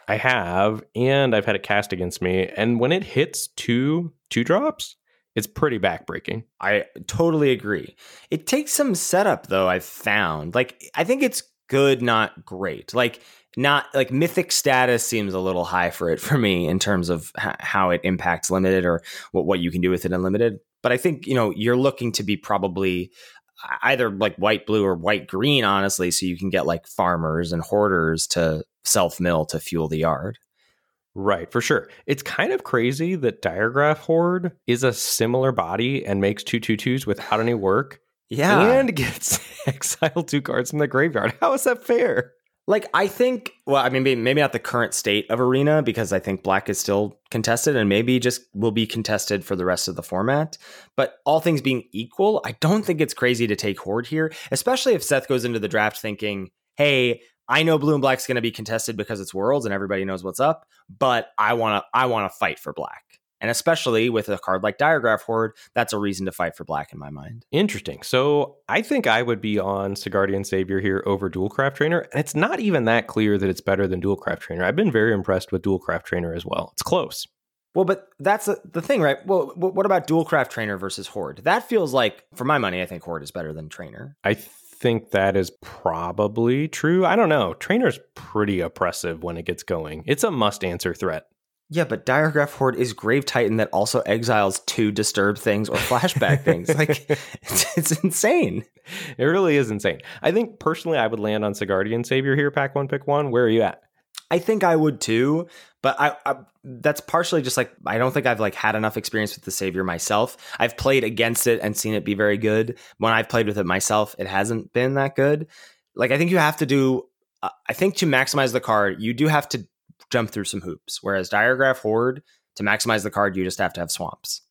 I have, and I've had it cast against me. And when it hits two two drops, it's pretty backbreaking. I totally agree. It takes some setup though, I've found. Like I think it's good, not great. Like not like mythic status seems a little high for it for me in terms of h- how it impacts limited or what, what you can do with it in limited. But I think, you know, you're looking to be probably either like white blue or white green honestly so you can get like farmers and hoarders to self mill to fuel the yard. Right, for sure. It's kind of crazy that Diregraf Horde is a similar body and makes two two twos without any work. Yeah. And gets exiled two cards from the graveyard. How is that fair? Like I think, well, I mean, maybe, maybe not the current state of Arena because I think Black is still contested and maybe just will be contested for the rest of the format. But all things being equal, I don't think it's crazy to take Horde here, especially if Seth goes into the draft thinking, "Hey, I know Blue and Black's going to be contested because it's Worlds and everybody knows what's up, but I want to I want to fight for Black." And especially with a card like Diregraf Horde, that's a reason to fight for black in my mind. Interesting. So I think I would be on Sigardian Savior here over Duelcraft Trainer. And it's not even that clear that it's better than Duelcraft Trainer. I've been very impressed with Duelcraft Trainer as well. It's close. Well, but that's the thing, right? Well, what about Duelcraft Trainer versus Horde? That feels like, for my money, I think Horde is better than Trainer. I think that is probably true. I don't know. Trainer's pretty oppressive when it gets going. It's a must answer threat. Yeah, but Diregraf Horde is Grave Titan that also exiles two disturb things or flashback things. Like it's, it's, insane. It really is insane. I think personally I would land on Sigardian Savior here, pack one, pick one. Where are you at? I think I would too, but I, I, that's partially just like I don't think I've like had enough experience with the Savior myself. I've played against it and seen it be very good. When I've played with it myself, it hasn't been that good. Like I think you have to do uh, I think to maximize the card, you do have to jump through some hoops. Whereas Diregraf Horde, to maximize the card, you just have to have swamps.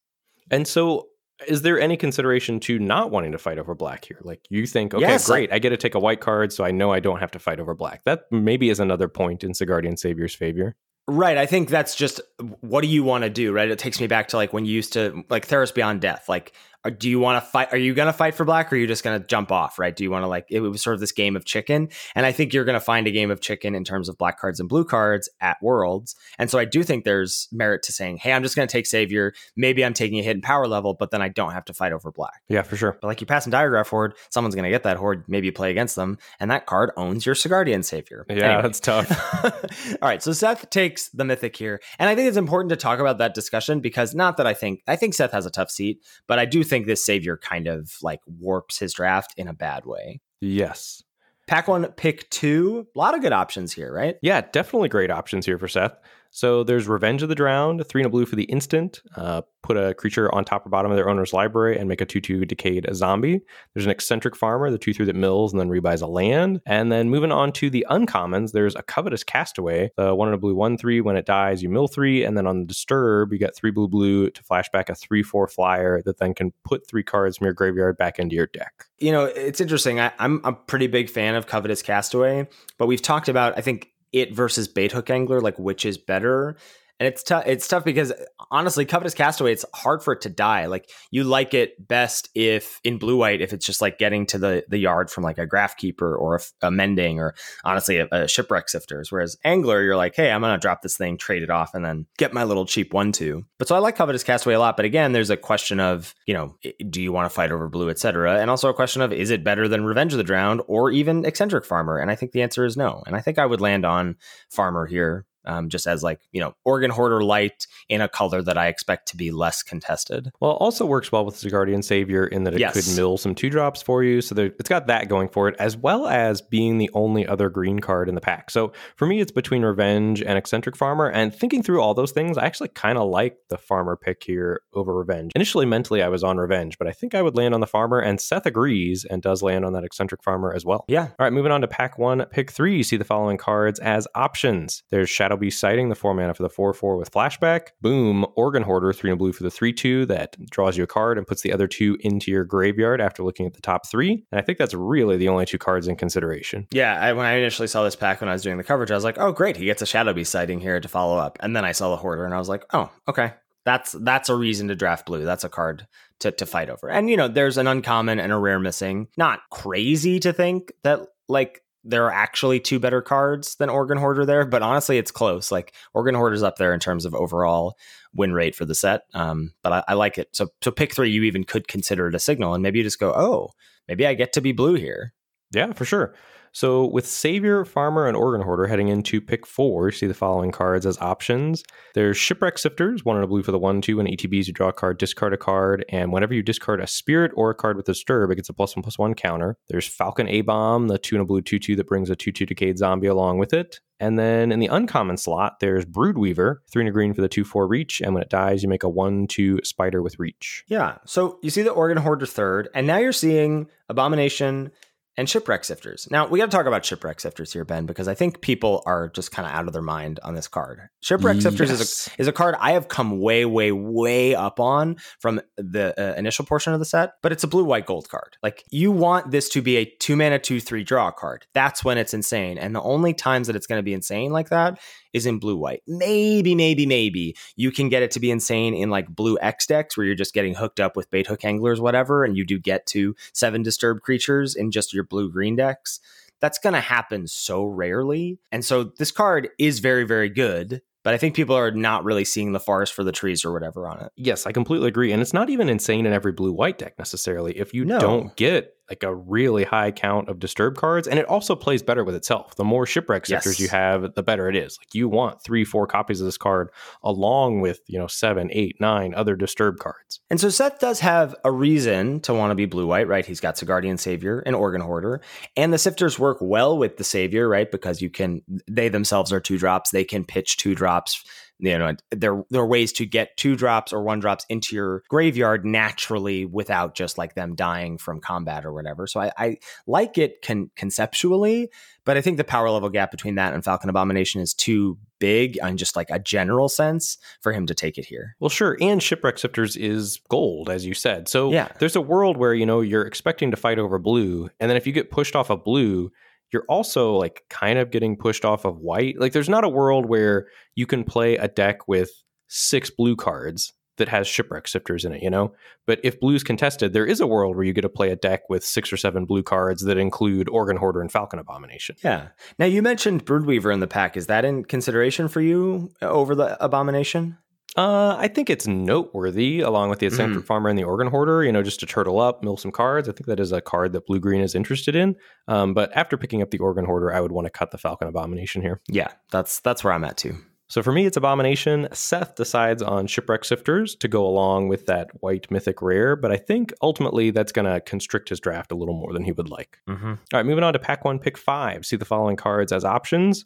And so is there any consideration to not wanting to fight over black here? Like you think, okay, Yes, great, I get to take a white card, so I know I don't have to fight over black. That maybe is another point in Sigardian Savior's favor. Right. I think that's just what do you want to do, right? It takes me back to like when you used to like Theros Beyond Death. Like, do you want to fight? Are you going to fight for black or are you just going to jump off, right? Do you want to like, it was sort of this game of chicken. And I think you're going to find a game of chicken in terms of black cards and blue cards at Worlds. And so I do think there's merit to saying, hey, I'm just going to take Savior. Maybe I'm taking a hit in power level, but then I don't have to fight over black. Yeah, for sure. But like you pass in Diregraf Horde, someone's going to get that Horde. Maybe you play against them, and that card owns your Sigardian Savior. Yeah, Anyway. that's tough. All right, so Seth takes the mythic here, and I think it's important to talk about that discussion because not that I think I think Seth has a tough seat, but I do think this savior kind of like warps his draft in a bad way. yes. Pack one, pick two. A lot of good options here, right? Yeah, definitely great options here for Seth. So there's Revenge of the Drowned, three and a blue for the instant. Uh, put a creature on top or bottom of their owner's library and make a 2 2 decayed zombie. There's an eccentric farmer, the 2 3 that mills and then rebuys a land. And then moving on to the uncommons, there's a covetous castaway, the one in a blue 1 3. When it dies, you mill three. And then on the disturb, you get three blue blue to flashback a 3 4 flyer that then can put three cards from your graveyard back into your deck. You know, it's interesting. I, I'm a pretty big fan of Covetous Castaway, but we've talked about, I think, it versus Bait Hook Angler, like which is better. And it's tough. It's tough because honestly, Covetous Castaway, it's hard for it to die. Like you like it best if in blue white, if it's just like getting to the the yard from like a graph keeper or a, a mending or honestly a, a, shipwreck sifters. Whereas angler, you're like, hey, I'm gonna drop this thing, trade it off, and then get my little cheap one two. But so I like Covetous Castaway a lot. But again, there's a question of you know, do you want to fight over blue, etc., and also a question of is it better than Revenge of the Drowned or even Eccentric Farmer? And I think the answer is no. And I think I would land on Farmer here um, just as like you know organ hoarder light in a color that I expect to be less contested. Well, it also works well with the Sigardian Savior in that it yes. could mill some two drops for you, so there, it's got that going for it, as well as being the only other green card in the pack. So for me, it's between Revenge and Eccentric Farmer, and thinking through all those things, I actually kind of like the Farmer pick here over Revenge. Initially, mentally, I was on Revenge, but I think I would land on the Farmer, and Seth agrees and does land on that Eccentric Farmer as well. Yeah. All right, moving on to pack one, pick three. You see the following cards as options. There's Shadow Beast Sighting, the four mana for the 4 4 with flashback. Boom, Organ Hoarder, 3 and blue for the 3 2 that draws you a card and puts the other two into your graveyard after looking at the top three. And I think that's really the only two cards in consideration. Yeah, I, when I initially saw this pack when I was doing the coverage, I was like, oh, great, he gets a Shadow Beast sighting here to follow up. And then I saw the Hoarder and I was like, oh, okay. That's that's a reason to draft blue. That's a card to, to fight over. And you know, there's an uncommon and a rare missing. Not crazy to think that like there are actually two better cards than Organ Hoarder there, but honestly, it's close. Like Organ Hoarder's up there in terms of overall win rate for the set. Um, but I, I, like it. So so pick three, you even could consider it a signal, and maybe you just go, oh, maybe I get to be blue here. Yeah, for sure. So with Savior, Farmer, and Organ Hoarder heading into pick four, see the following cards as options. There's Shipwreck Sifters, one in a blue for the one, two, and ETBs. You draw a card, discard a card, and whenever you discard a spirit or a card with a Disturb, it gets a plus one plus one counter. There's Falcon Abomination, the two in a blue two two that brings a two two decayed zombie along with it. And then in the uncommon slot, there's Broodweaver, three and a green for the two four reach, and when it dies, you make a one two spider with reach. Yeah. So you see the Organ Hoarder third, and now you're seeing Abomination and shipwreck sifters. Now, we got to talk about shipwreck sifters here, Ben, because I think people are just kind of out of their mind on this card. Shipwreck yes. sifters is a, is a card I have come way, way, way up on from the uh, initial portion of the set, but it's a blue, white, gold card. Like, you want this to be a two mana, two, three draw card. That's when it's insane. And the only times that it's going to be insane like that is in blue white. Maybe, maybe, maybe you can get it to be insane in like blue X decks where you're just getting hooked up with bait hook anglers, whatever, and you do get to seven disturbed creatures in just your blue green decks. That's going to happen so rarely. And so this card is very, very good but I think people are not really seeing the forest for the trees or whatever on it. Yes, I completely agree. And it's not even insane in every blue white deck necessarily. If you no. don't get like a really high count of disturb cards, and it also plays better with itself. The more shipwreck sifters yes. you have, the better it is. Like you want three, four copies of this card along with you know seven, eight, nine other disturb cards. And so Seth does have a reason to want to be blue white, right? He's got a Sigardian Savior and Organ Hoarder, and the sifters work well with the Savior, right? Because you can they themselves are two drops. They can pitch two drops you know there there are ways to get two drops or one drops into your graveyard naturally without just like them dying from combat or whatever. So I, I like it con- conceptually, but I think the power level gap between that and Falcon Abomination is too big on just like a general sense for him to take it here. Well, sure. And Shipwreck Sifters is gold, as you said. So yeah. there's a world where, you know, you're expecting to fight over blue. And then if you get pushed off of blue, you're also like kind of getting pushed off of white. Like there's not a world where you can play a deck with six blue cards that has shipwreck sifters in it, you know? But if blue's contested, there is a world where you get to play a deck with six or seven blue cards that include Organ Hoarder and Falcon Abomination. Yeah. Now you mentioned Broodweaver in the pack. Is that in consideration for you over the Abomination? Uh, I think it's noteworthy, along with the Eccentric mm. Farmer and the Organ Hoarder, you know, just to turtle up, mill some cards. I think that is a card that Blue Green is interested in. Um, but after picking up the Organ Hoarder, I would want to cut the Falcon Abomination here. Yeah, that's that's where I'm at too. So for me, it's Abomination. Seth decides on Shipwreck Sifters to go along with that white mythic rare, but I think ultimately that's going to constrict his draft a little more than he would like. Mm-hmm. All right, moving on to pack one, pick five. See the following cards as options.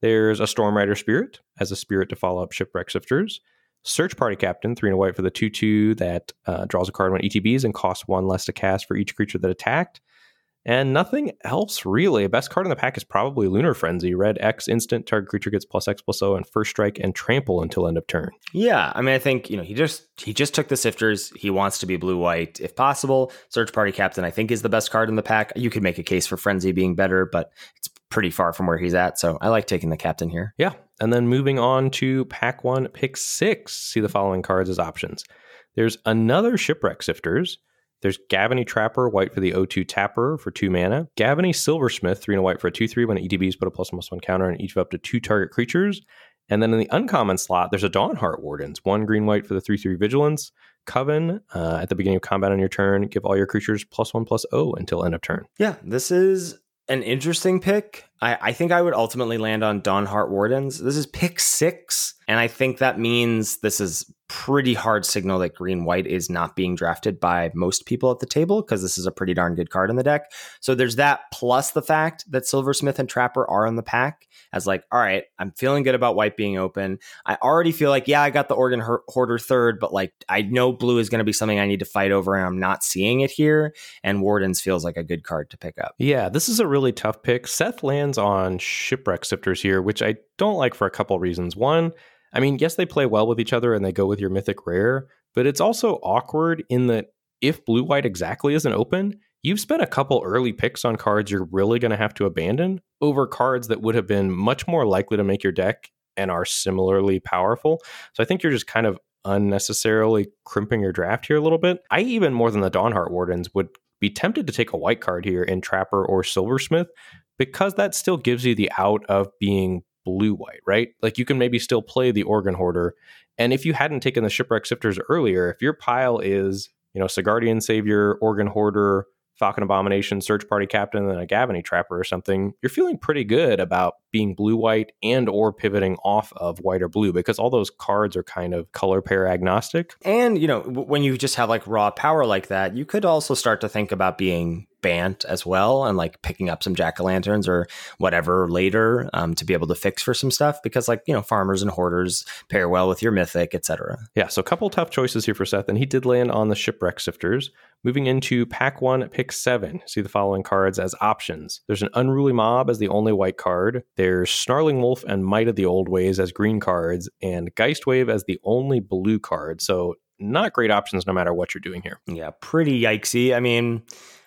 There's a Stormrider Spirit as a spirit to follow up Shipwreck Sifters. Search Party Captain, three and a white for the 2 2 that uh, draws a card when ETBs and costs one less to cast for each creature that attacked. And nothing else really. Best card in the pack is probably Lunar Frenzy. Red X instant, target creature gets plus X plus O and first strike and trample until end of turn. Yeah, I mean I think, you know, he just he just took the sifters. He wants to be blue white if possible. Search Party Captain, I think, is the best card in the pack. You could make a case for Frenzy being better, but it's pretty far from where he's at. So I like taking the captain here. Yeah. And then moving on to pack one, pick six, see the following cards as options. There's another Shipwreck Sifters. There's Gavony Trapper, white for the O2 Tapper for two mana. Gavony Silversmith, three and a white for a 2 3 when ETBs put a plus one plus one counter on each of up to two target creatures. And then in the uncommon slot, there's a Dawnhart Wardens, one green white for the 3 3 Vigilance. Coven, uh, at the beginning of combat on your turn, give all your creatures plus one plus O until end of turn. Yeah, this is an interesting pick. I, I think I would ultimately land on Dawnhart Wardens. This is pick six, and I think that means this is pretty hard signal that green white is not being drafted by most people at the table because this is a pretty darn good card in the deck. So there's that plus the fact that Silversmith and Trapper are in the pack as like, all right, I'm feeling good about white being open. I already feel like, yeah, I got the Organ Hoarder third, but like I know blue is going to be something I need to fight over and I'm not seeing it here. And Wardens feels like a good card to pick up. Yeah, this is a really tough pick. Seth lands on Shipwreck Sifters here, which I don't like for a couple reasons. One, I mean, yes, they play well with each other and they go with your mythic rare, but it's also awkward in that if blue white exactly isn't open, you've spent a couple early picks on cards you're really going to have to abandon over cards that would have been much more likely to make your deck and are similarly powerful. So I think you're just kind of unnecessarily crimping your draft here a little bit. I even more than the Dawnhart Wardens would be tempted to take a white card here in Trapper or Silversmith because that still gives you the out of being blue white, right? Like you can maybe still play the organ hoarder. And if you hadn't taken the shipwreck sifters earlier, if your pile is, you know, Sigardian Savior, Organ Hoarder, Falcon Abomination, Search Party Captain, and a Gavony Trapper or something, you're feeling pretty good about being blue white and or pivoting off of white or blue because all those cards are kind of color pair agnostic. And you know, when you just have like raw power like that, you could also start to think about being Bant as well and like picking up some jack o' lanterns or whatever later um, to be able to fix for some stuff because like you know farmers and hoarders pair well with your mythic etc yeah so a couple tough choices here for seth and he did land on the shipwreck sifters. Moving into pack one pick seven. See the following cards as options. There's an unruly mob as the only white card there's snarling wolf and might of the old ways as green cards and geistwave as the only blue card. So not great options no matter what you're doing here. Yeah pretty yikesy. I mean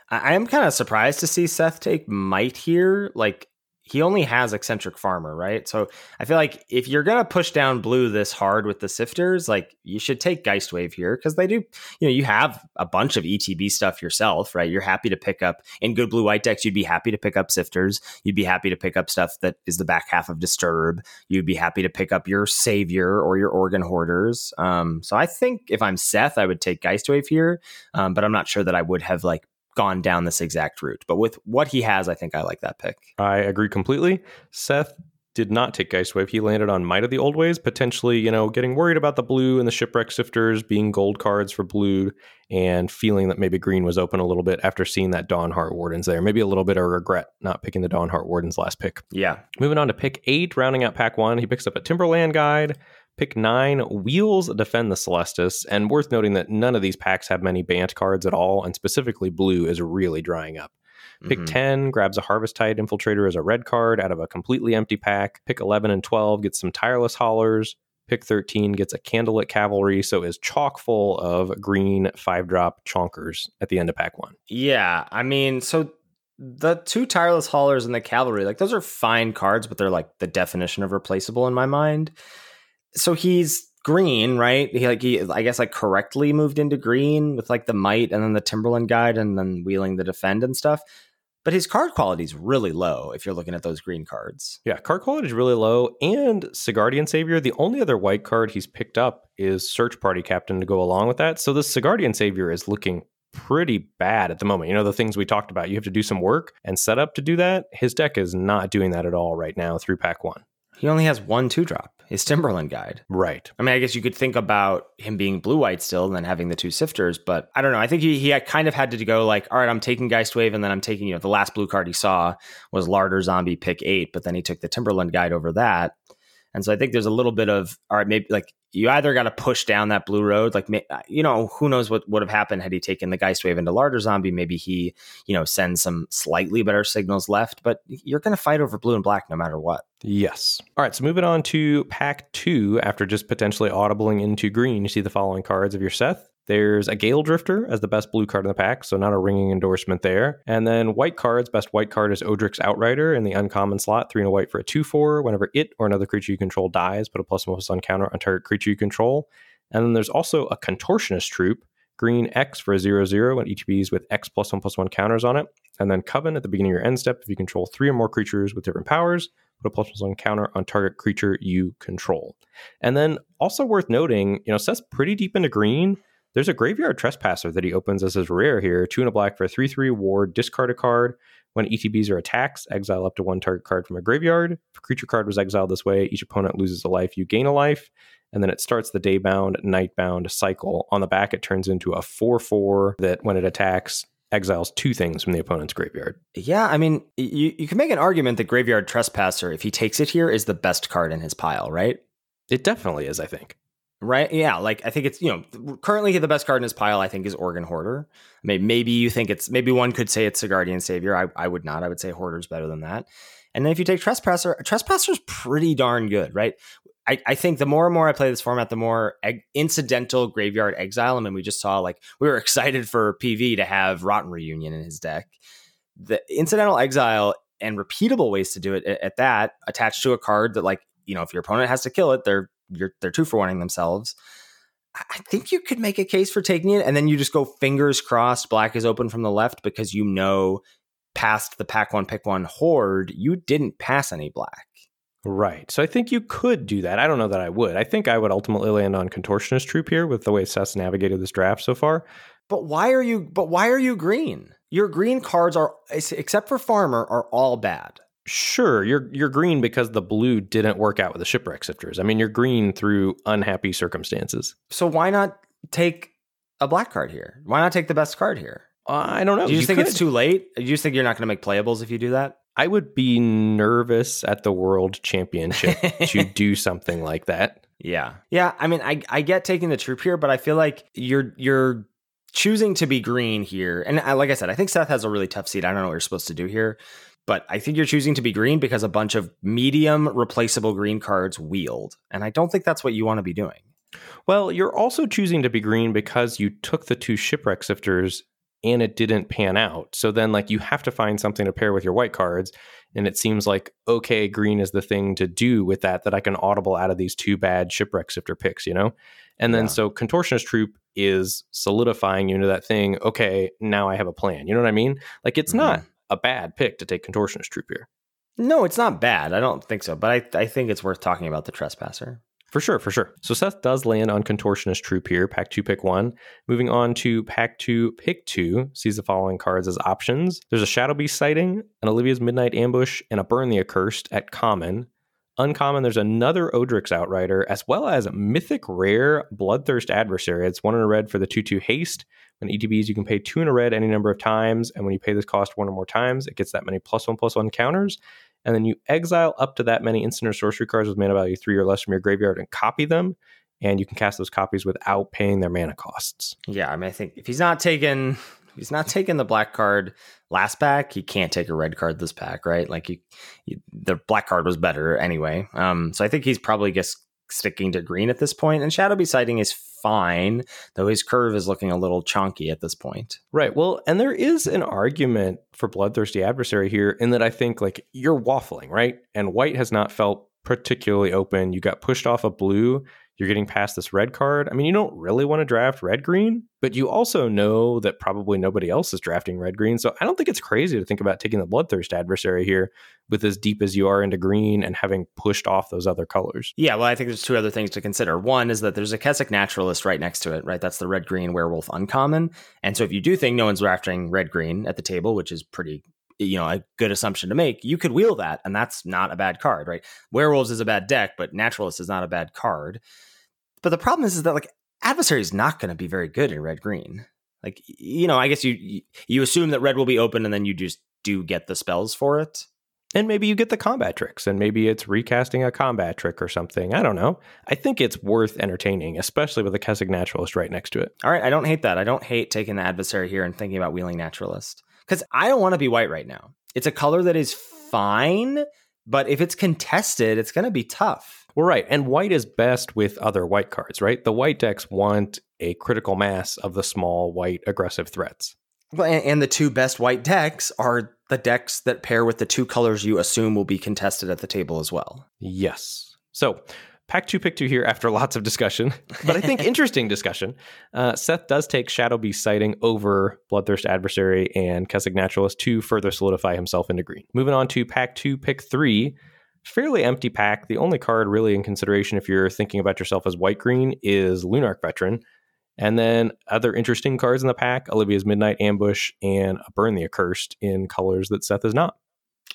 I am kind of surprised to see Seth take Might here. Like he only has eccentric farmer, right? So I feel like if you're gonna push down blue this hard with the sifters, like you should take Geistwave here because they do, you know, you have a bunch of ETB stuff yourself, right? You're happy to pick up in good blue white decks, you'd be happy to pick up sifters, you'd be happy to pick up stuff that is the back half of disturb, you'd be happy to pick up your savior or your organ hoarders. Um, so I think if I'm Seth, I would take Geistwave here, um, but I'm not sure that I would have like gone down this exact route. But with what he has, I think I like that pick. I agree completely. Seth did not take Geistwave. He landed on Might of the Old Ways, potentially, you know, getting worried about the blue and the shipwreck sifters being gold cards for blue and feeling that maybe green was open a little bit after seeing that Dawnhart Wardens there. Maybe a little bit of regret not picking the Dawnhart Wardens last pick. Yeah. Moving on to pick eight, rounding out pack one, he picks up a Timberland guide, Pick nine, Wheels Defend the Celestus. And worth noting that none of these packs have many Bant cards at all, and specifically blue is really drying up. Pick mm-hmm. 10 grabs a Harvesttide Infiltrator as a red card out of a completely empty pack. Pick 11 and 12 gets some Tireless Haulers. Pick 13 gets a Candlelit Cavalry, so is chock full of green five drop chonkers at the end of pack one. Yeah, I mean, so the two Tireless Haulers and the Cavalry, like those are fine cards, but they're like the definition of replaceable in my mind so he's green, right? He like he I guess like correctly moved into green with like the might and then the Timberland guide and then wheeling the defend and stuff. But his card quality is really low if you're looking at those green cards. Yeah, card quality is really low. And Sigardian Savior, the only other white card he's picked up is Search Party Captain to go along with that. So the Sigardian Savior is looking pretty bad at the moment. You know, the things we talked about, you have to do some work and set up to do that. His deck is not doing that at all right now through pack one. He only has one two drop his Timberland guide. Right. I mean, I guess you could think about him being blue white still and then having the two sifters, but I don't know. I think he, he kind of had to go like, all right, I'm taking Geistwave and then I'm taking, you know, the last blue card he saw was Larder Zombie pick eight, but then he took the Timberland guide over that. And so I think there's a little bit of, all right, maybe like you either got to push down that blue road, like, uh, you know, who knows what would have happened had he taken the Geist Wave into Larder Zombie. Maybe he, you know, sends some slightly better signals left, but you're going to fight over blue and black no matter what. Yes. All right. So moving on to pack two, after just potentially audibling into green, you see the following cards of your Seth There's a Gale Drifter as the best blue card in the pack, so not a ringing endorsement there. And then white cards, best white card is Odric's Outrider in the uncommon slot, three and a white for a 2 4. Whenever it or another creature you control dies, put a plus one plus one counter on target creature you control. And then there's also a Contortionist Troupe, green X for a 0 0 and ETBs with X plus one plus one counters on it. And then Coven at the beginning of your end step, if you control three or more creatures with different powers, put a plus one counter on target creature you control. And then also worth noting, you know, Seth's pretty deep into green. There's a graveyard trespasser that he opens as his rare here. Two and a black for a 3 3 ward, discard a card. When ETBs are attacks, exile up to one target card from a graveyard. If a creature card was exiled this way, each opponent loses a life, you gain a life. And then it starts the day bound, night bound cycle. On the back, it turns into a 4 4 that when it attacks, exiles two things from the opponent's graveyard. Yeah, I mean, you, you can make an argument that Graveyard Trespasser, if he takes it here, is the best card in his pile, right? It definitely is, I think. Right? Yeah. Like I think it's you know currently the best card in his pile I think is Organ Hoarder. Maybe maybe you think it's maybe one could say it's a Sigardian Savior. I I would not. I would say Hoarder's better than that. And then if you take Trespasser, Trespasser's pretty darn good, right? I, I think the more and more I play this format, the more eg- incidental graveyard exile. I mean, we just saw like we were excited for PV to have Rotten Reunion in his deck. The incidental exile and repeatable ways to do it at, at that attached to a card that like you know if your opponent has to kill it, they're you're they're two for wanting themselves. I think you could make a case for taking it, and then you just go fingers crossed. Black is open from the left because you know past the pack one pick one horde, you didn't pass any black. Right. So I think you could do that. I don't know that I would. I think I would ultimately land on Contortionist Troupe here with the way Seth's navigated this draft so far. But why are you but why are you green? Your green cards are except for Farmer are all bad. Sure, you're you're green because the blue didn't work out with the shipwreck sifters. I mean, you're green through unhappy circumstances. So why not take a black card here? Why not take the best card here? Uh, I don't know. Do you, you think could. it's too late? Do you think you're not going to make playables if you do that? I would be nervous at the world championship to do something like that. Yeah. Yeah, I mean I I get taking the troupe here, but I feel like you're you're choosing to be green here. And I, like I said, I think Seth has a really tough seat. I don't know what you're supposed to do here. But I think you're choosing to be green because a bunch of medium replaceable green cards wheeled. And I don't think that's what you want to be doing. Well, you're also choosing to be green because you took the two shipwreck sifters and it didn't pan out. So then like you have to find something to pair with your white cards. And it seems like okay, green is the thing to do with that, that I can audible out of these two bad shipwreck sifter picks, you know? And then yeah. so contortionist Troupe is solidifying you into that thing. Okay, now I have a plan. You know what I mean? Like it's mm-hmm. not a bad pick to take Contortionist Troupe here. No, it's not bad. I don't think so, but I, I think it's worth talking about the Trespasser. For sure, for sure. So Seth does land on Contortionist Troupe here, pack two, pick one. Moving on to pack two, pick two, sees the following cards as options. There's a Shadow Beast sighting, an Olivia's Midnight Ambush, and a Burn the Accursed at common. Uncommon, there's another Odric's Outrider, as well as Mythic Rare Bloodthirst Adversary. It's one in a red for the 2 2 haste. When ETBs, you can pay two in a red any number of times. And when you pay this cost one or more times, it gets that many plus one plus one counters. And then you exile up to that many instant or sorcery cards with mana value three or less from your graveyard and copy them. And you can cast those copies without paying their mana costs. Yeah, I mean, I think if he's not taking he's not taking the black card last pack, he can't take a red card this pack, right? Like he, he, the black card was better anyway. Um, so I think he's probably just sticking to green at this point, and Shadow Sighting is fine, though his curve is looking a little chonky at this point. Right. Well, and there is an argument for Bloodthirsty Adversary here in that I think like you're waffling, right? And white has not felt particularly open. You got pushed off a blue you're getting past this red card. I mean, you don't really want to draft red green, but you also know that probably nobody else is drafting red green. So I don't think it's crazy to think about taking the bloodthirst adversary here with as deep as you are into green and having pushed off those other colors. Yeah, well, I think there's two other things to consider. One is that there's a Kessig Naturalist right next to it, right? That's the red green werewolf uncommon. And so if you do think no one's drafting red green at the table, which is pretty you know a good assumption to make you could wheel that and that's not a bad card right werewolves is a bad deck but naturalist is not a bad card but the problem is, is that like adversary is not going to be very good in red green. Like you know, I guess you you assume that red will be open, and then you just do get the spells for it. And maybe you get the combat tricks, and maybe it's recasting a combat trick or something. I don't know. I think it's worth entertaining, especially with a Kessig Naturalist right next to it. All right, I don't hate that. I don't hate taking the adversary here and thinking about wheeling Naturalist because I don't want to be white right now. It's a color that is fine, but if it's contested, it's going to be tough. Well, right. And white is best with other white cards, right? The white decks want a critical mass of the small white aggressive threats. Well, and, and the two best white decks are the decks that pair with the two colors you assume will be contested at the table as well. Yes. So Pack two, pick two here after lots of discussion, but I think interesting discussion. Uh, Seth does take Shadow Beast sighting over Bloodthirst Adversary and Kessig Naturalist to further solidify himself into green. Moving on to pack two, pick three. Fairly empty pack. The only card really in consideration if you're thinking about yourself as white green is Lunarch Veteran. And then other interesting cards in the pack Olivia's Midnight Ambush and Burn the Accursed in colors that Seth is not.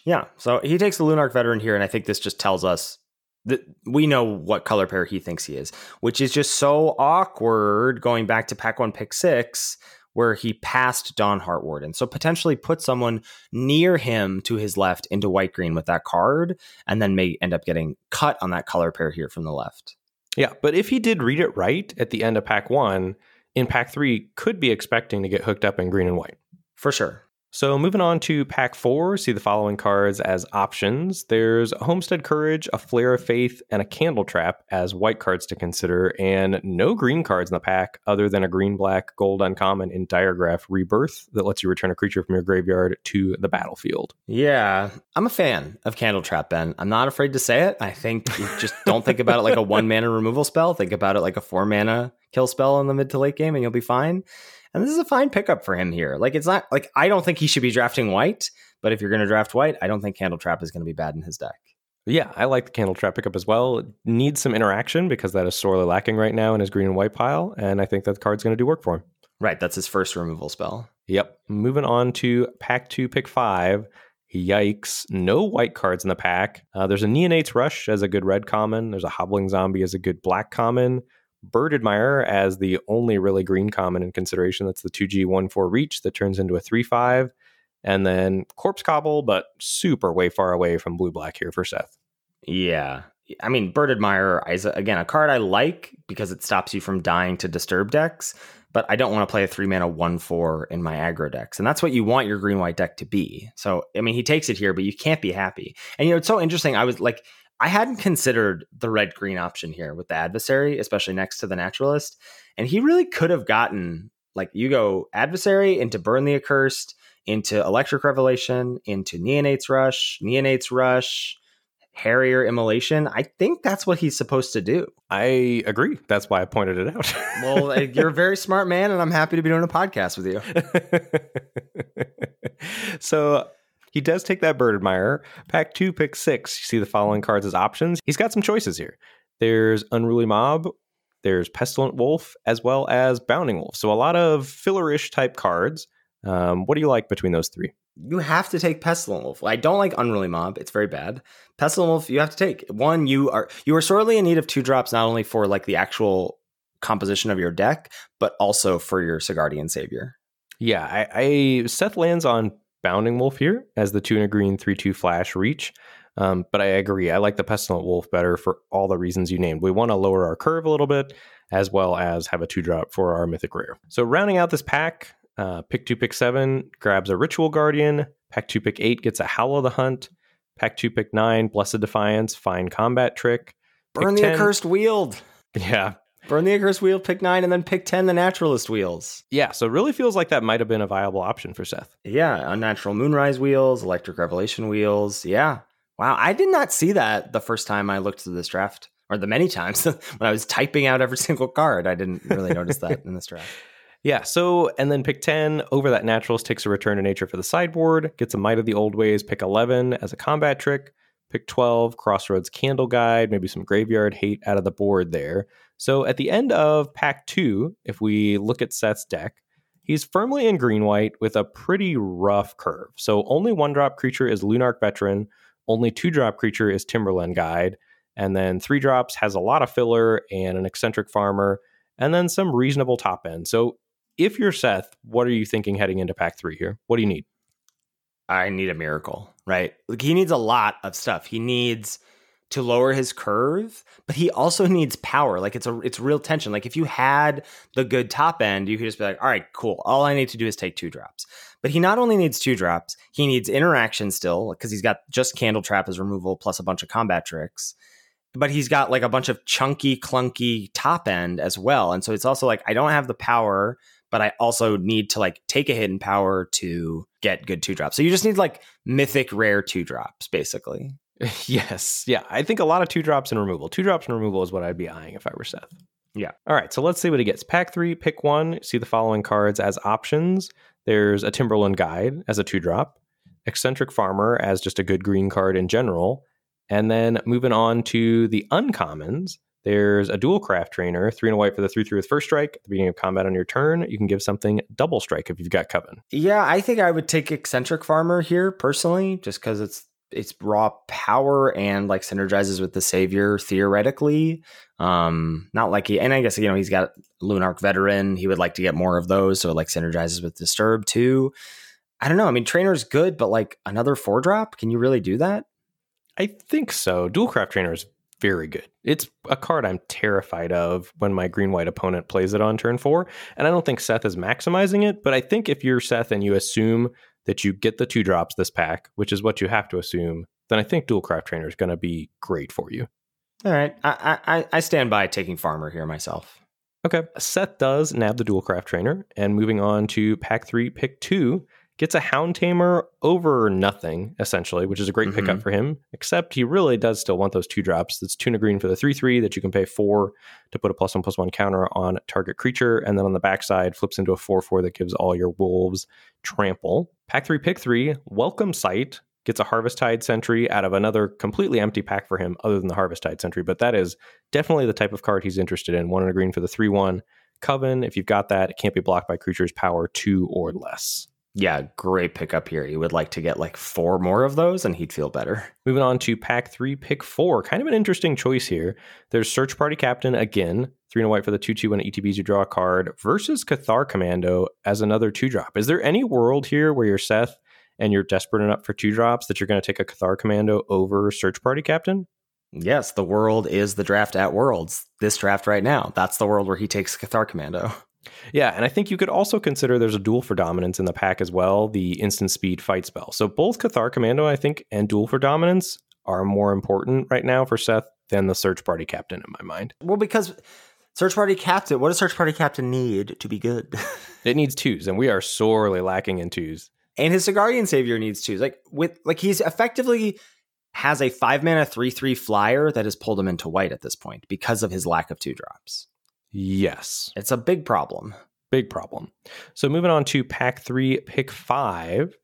Yeah. So he takes the Lunarch Veteran here, and I think this just tells us that we know what color pair he thinks he is, which is just so awkward going back to pack one, pick six, where he passed Dawnhart Warden. So potentially put someone near him to his left into white green with that card, and then may end up getting cut on that color pair here from the left. Yeah, but if he did read it right at the end of pack one, in pack three, could be expecting to get hooked up in green and white. For sure. So, moving on to pack four, see the following cards as options. There's Homestead Courage, a Flare of Faith, and a Candle Trap as white cards to consider, and no green cards in the pack other than a green black gold uncommon in Diregraf Rebirth that lets you return a creature from your graveyard to the battlefield. Yeah, I'm a fan of Candle Trap, Ben. I'm not afraid to say it. I think just don't think about it like a one mana removal spell, think about it like a four mana kill spell in the mid to late game, and you'll be fine. And this is a fine pickup for him here. Like it's not like I don't think he should be drafting white, but if you're going to draft white, I don't think Candle Trap is going to be bad in his deck. Yeah, I like the Candle Trap pickup as well. It needs some interaction because that is sorely lacking right now in his green and white pile, and I think that card's going to do work for him. Right, that's his first removal spell. Yep. Moving on to pack two, pick five. Yikes. No white cards in the pack. Uh, there's a Neonate's Rush as a good red common. There's a Hobbling Zombie as a good black common. Bird Admirer as the only really green common in consideration. That's the 2G 1 4 reach that turns into a 3 5. And then Corpse Cobble, but super way far away from blue black here for Seth. Yeah. I mean, Bird Admirer is, again, a card I like because it stops you from dying to disturb decks, but I don't want to play a three mana 1 4 in my aggro decks. And that's what you want your green white deck to be. So, I mean, he takes it here, but you can't be happy. And, you know, it's so interesting. I was like, I hadn't considered the red green option here with the adversary, especially next to the naturalist. And he really could have gotten like you go adversary into burn the accursed, into electric revelation, into neonates rush, neonates rush, Harrier immolation. I think that's what he's supposed to do. I agree. That's why I pointed it out. well, uh, you're a very smart man, and I'm happy to be doing a podcast with you. so he does take that bird admirer. Pack two, pick six. You see the following cards as options. He's got some choices here. There's Unruly Mob, there's Pestilent Wolf, as well as Bounding Wolf. So a lot of fillerish type cards. Um, what do you like between those three? You have to take Pestilent Wolf. I don't like Unruly Mob; it's very bad. Pestilent Wolf, you have to take one. You are you are sorely in need of two drops, not only for like the actual composition of your deck, but also for your Sigardian Savior. Yeah, I, I Seth lands on Bounding Wolf here as the two and a green 3 2 flash reach. Um, but I agree. I like the Pestilent Wolf better for all the reasons you named. We want to lower our curve a little bit, as well as have a two drop for our Mythic Rare. So, rounding out this pack, uh, pick two, pick seven grabs a Ritual Guardian. Pack two, pick eight gets a Howl of the Hunt. Pack two, pick nine, Blessed Defiance, Fine Combat Trick. Burn the 10, Accursed Weald. Yeah, Burn the Accursed wheel, pick nine, and then pick 10 the Naturalist wheels. Yeah, so it really feels like that might have been a viable option for Seth. Yeah, Unnatural Moonrise wheels, Electric Revelation wheels. Yeah. Wow, I did not see that the first time I looked at this draft, or the many times when I was typing out every single card. I didn't really notice that in this draft. Yeah, so, and then pick 10 over that Naturalist takes a Return to Nature for the sideboard, gets a Might of the Old Ways, pick 11 as a combat trick, pick 12, Crossroads Candle Guide, maybe some Graveyard Hate out of the board there. So at the end of pack two, if we look at Seth's deck, he's firmly in green white with a pretty rough curve. So only one drop creature is Lunarch Veteran, only two drop creature is Timberland Guide, and then three drops has a lot of filler and an eccentric farmer, and then some reasonable top end. So if you're Seth, what are you thinking heading into pack three here? What do you need? I need a miracle, right? Like he needs a lot of stuff. He needs to lower his curve, but he also needs power. Like it's a it's real tension. Like if you had the good top end, you could just be like, all right, cool. All I need to do is take two drops. But he not only needs two drops, he needs interaction still because he's got just candle trap as removal plus a bunch of combat tricks. But he's got like a bunch of chunky, clunky top end as well. And so it's also like I don't have the power, but I also need to like take a hidden power to get good two drops. So you just need like mythic rare two drops, basically. yes. Yeah. I think a lot of two drops and removal. Two drops and removal is what I'd be eyeing if I were Seth. Yeah. All right. So let's see what he gets. Pack three, pick one. See the following cards as options. There's a Timberland Guide as a two drop, Eccentric Farmer as just a good green card in general. And then moving on to the uncommons, there's a Duelcraft Trainer, three and a white for the three three with first strike. At the beginning of combat on your turn, you can give something double strike if you've got Coven. Yeah, I think I would take eccentric farmer here personally, just because it's it's raw power and like synergizes with the savior theoretically. Um, not like he and I guess you know he's got Lunarch veteran. He would like to get more of those, so it like synergizes with disturb too. I don't know. I mean, trainer's good, but like another four drop, can you really do that? I think so. Duelcraft Trainer is very good. It's a card I'm terrified of when my green white opponent plays it on turn four. And I don't think Seth is maximizing it, but I think if you're Seth and you assume that you get the two drops this pack, which is what you have to assume, then I think Duelcraft Trainer is going to be great for you. All right. I, I, I stand by taking Farmer here myself. Okay. Seth does nab the Duelcraft Trainer. And moving on to pack three, pick two gets a Hound Tamer over nothing, essentially, which is a great mm-hmm. pickup for him, except he really does still want those two drops. That's Tuna Green for the 3 3 that you can pay four to put a plus one plus one counter on target creature. And then on the backside, flips into a 4 4 that gives all your wolves trample. Pack 3, pick 3, Welcome Sight. Gets a Harvesttide Sentry out of another completely empty pack for him, other than the Harvesttide Sentry. But that is definitely the type of card he's interested in. One and a green for the 3 1. Coven, if you've got that, it can't be blocked by creatures power two or less. Yeah, great pickup here. He would like to get like four more of those and he'd feel better. Moving on to pack three, pick four. Kind of an interesting choice here. There's Search Party Captain again, three and a white for the 2 2 when ETBs you draw a card, versus Cathar Commando as another two drop. Is there any world here where you're Seth and you're desperate enough for two drops that you're going to take a Cathar Commando over Search Party Captain? Yes, the world is the draft at Worlds. This draft right now. That's the world where he takes Cathar Commando. Yeah, and I think you could also consider there's a duel for dominance in the pack as well, the instant speed fight spell. So both Cathar Commando, I think, and duel for dominance are more important right now for Seth than the search party captain in my mind. Well, because search party captain, what does search party captain need to be good? it needs twos, and we are sorely lacking in twos. And his Sigardian Savior needs twos. Like with like he's effectively has a five mana three three flyer that has pulled him into white at this point because of his lack of two drops. Yes. It's a big problem. Big problem. So moving on to pack three, pick five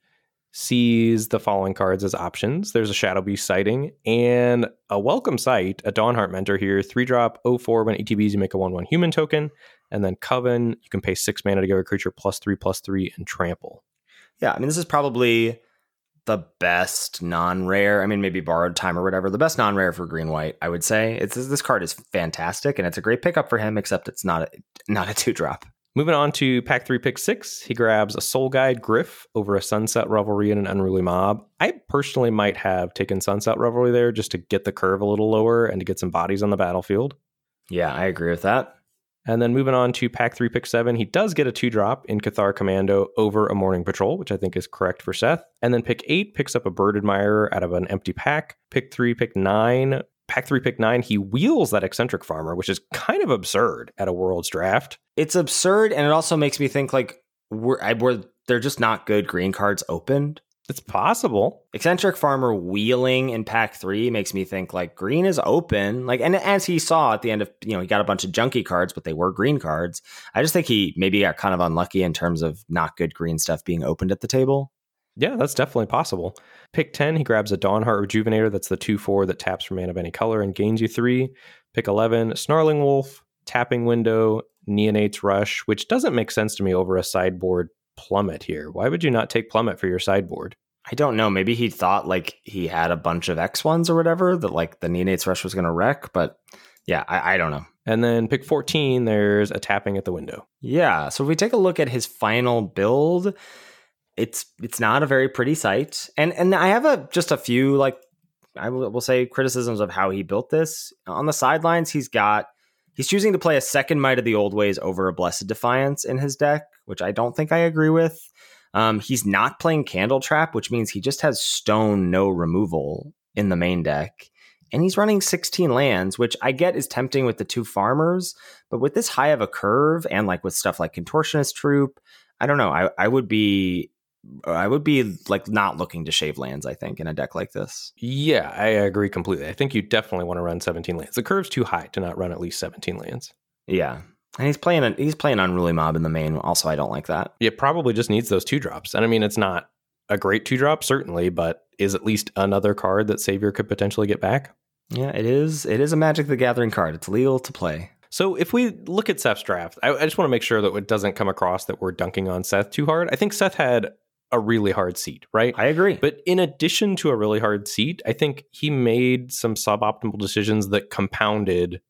sees the following cards as options. There's a Shadowbeast Sighting and a welcome sight, a Dawnhart Mentor here, three drop 04 when ETBs you make a 1 1 human token. And then Coven, you can pay six mana to give a creature plus three plus three and trample. Yeah, I mean, this is probably the best non-rare. I mean, maybe borrowed time or whatever. The best non-rare for green white, I would say. It's this card is fantastic and it's a great pickup for him. Except it's not a, not a two drop. Moving on to pack three, pick six, he grabs a Soul-Guide Gryff over a Sunset Revelry and an Unruly Mob. I personally might have taken Sunset Revelry there just to get the curve a little lower and to get some bodies on the battlefield. Yeah, I agree with that. And then moving on to pack three, pick seven, he does get a two drop in Cathar Commando over a Morning Patrol, which I think is correct for Seth. And then pick eight picks up a Bird Admirer out of an empty pack. Pick three, pick nine. Pack three, pick nine, he wheels that eccentric farmer, which is kind of absurd at a Worlds draft. It's absurd, and it also makes me think like we're, I, we're they're just not good green cards opened. It's possible. Eccentric Farmer wheeling in pack three makes me think like green is open. Like, and as he saw at the end of, you know, he got a bunch of junky cards, but they were green cards. I just think he maybe got kind of unlucky in terms of not good green stuff being opened at the table. Yeah, that's definitely possible. Pick 10, he grabs a Dawnhart Rejuvenator. That's the 2 4 that taps for mana of any color and gains you three. Pick 11, Snarling Wolf, Tapping Window, Neonate's Rush, which doesn't make sense to me over a sideboard Plummet here? Why would you not take Plummet for your sideboard? I don't know. Maybe he thought like he had a bunch of X ones or whatever that like the Neonates Rush was going to wreck, but yeah, I, I, don't know. And then pick 14, there's a tapping at the window. Yeah. So if we take a look at his final build, it's it's not a very pretty sight. And and I have a just a few like I will, will say criticisms of how he built this. On the sidelines, he's got he's choosing to play a second might of the old ways over a blessed defiance in his deck, which I don't think I agree with. Um, he's not playing Candletrap, which means he just has stone no removal in the main deck. And he's running 16 lands, which I get is tempting with the two farmers, but with this high of a curve and like with stuff like Contortionist Troupe, I don't know. I, I would be I would be like not looking to shave lands, I think, in a deck like this. Yeah, I agree completely. I think you definitely want to run 17 lands. The curve's too high to not run at least 17 lands. Yeah. And he's playing he's playing unruly mob in the main. Also, I don't like that. It probably just needs those two drops. And I mean, it's not a great two drop, certainly, but is at least another card that Savior could potentially get back. Yeah, it is. It is a Magic the Gathering card. It's legal to play. So if we look at Seth's draft, I, I just want to make sure that it doesn't come across that we're dunking on Seth too hard. I think Seth had a really hard seat, right? I agree. But in addition to a really hard seat, I think he made some suboptimal decisions that compounded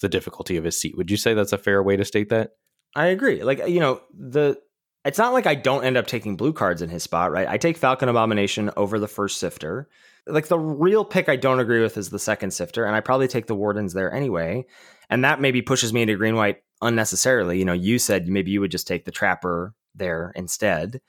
the difficulty of his seat. Would you say that's a fair way to state that? I agree. Like, you know, the it's not like I don't end up taking blue cards in his spot, right? I take Falcon Abomination over the first sifter. Like the real pick I don't agree with is the second sifter, and I probably take the wardens there anyway. And that maybe pushes me into green white unnecessarily. You know, you said maybe you would just take the trapper there instead.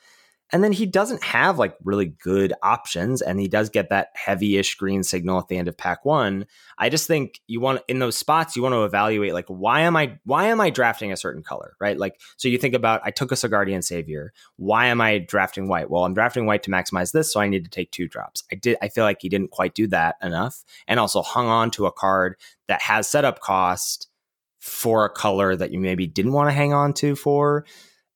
And then he doesn't have like really good options, and he does get that heavy-ish green signal at the end of pack one. I just think you want in those spots you want to evaluate like why am I why am I drafting a certain color, right? Like so you think about I took a Sigardian Savior. Why am I drafting white? Well, I'm drafting white to maximize this, so I need to take two drops. I did I feel like he didn't quite do that enough, and also hung on to a card that has setup cost for a color that you maybe didn't want to hang on to for.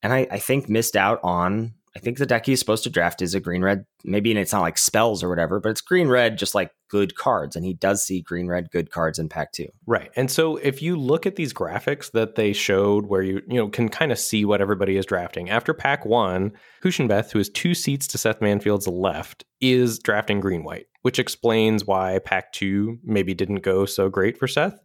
And I, I think missed out on I think the deck he's supposed to draft is a green red. Maybe and it's not like spells or whatever, but it's green red, just like good cards. And he does see green red good cards in pack two. Right. And so if you look at these graphics that they showed where you, you know, can kind of see what everybody is drafting. After pack one, Hushinbeth, who is two seats to Seth Manfield's left, is drafting green white, which explains why pack two maybe didn't go so great for Seth.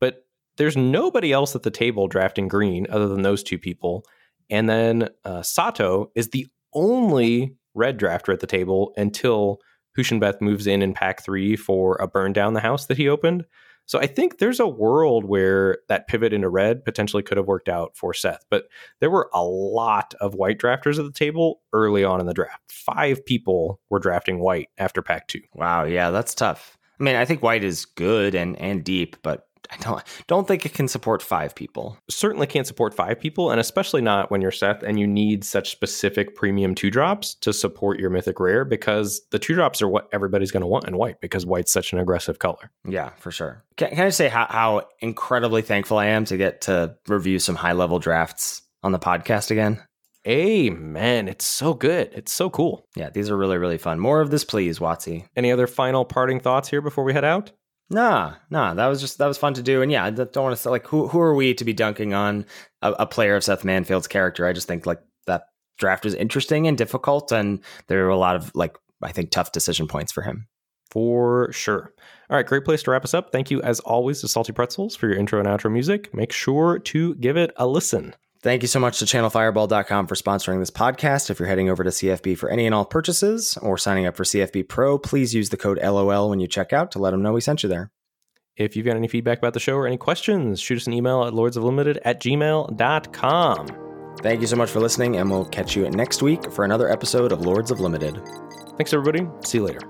But there's nobody else at the table drafting green other than those two people. And then uh, Sato is the only red drafter at the table until Hushinbeth moves in in pack three for a burn down the house that he opened. So I think there's a world where that pivot into red potentially could have worked out for Seth. But there were a lot of white drafters at the table early on in the draft. Five people were drafting white after pack two. Wow, yeah, that's tough. I mean, I think white is good and and deep, but I don't don't think it can support five people. Certainly can't support five people, and especially not when you're Seth and you need such specific premium two drops to support your mythic rare because the two drops are what everybody's going to want in white because white's such an aggressive color. Yeah, for sure. Can, can I say how, how incredibly thankful I am to get to review some high level drafts on the podcast again? Amen. It's so good. It's so cool. Yeah, these are really, really fun. More of this, please, Watsy. Any other final parting thoughts here before we head out? Nah, nah, that was just that was fun to do, and yeah, I don't want to say like who who are we to be dunking on a, a, player of Seth Manfield's character? I just think like that draft was interesting and difficult, and there were a lot of like I think tough decision points for him. For sure. All right, great place to wrap us up. Thank you as always to Salty Pretzels for your intro and outro music. Make sure to give it a listen. Thank you so much to channelfireball.com for sponsoring this podcast. If you're heading over to CFB for any and all purchases or signing up for CFB Pro, please use the code LOL when you check out to let them know we sent you there. If you've got any feedback about the show or any questions, shoot us an email at lordsoflimited at gmail.com. Thank you so much for listening, and we'll catch you next week for another episode of Lords of Limited. Thanks, everybody. See you later.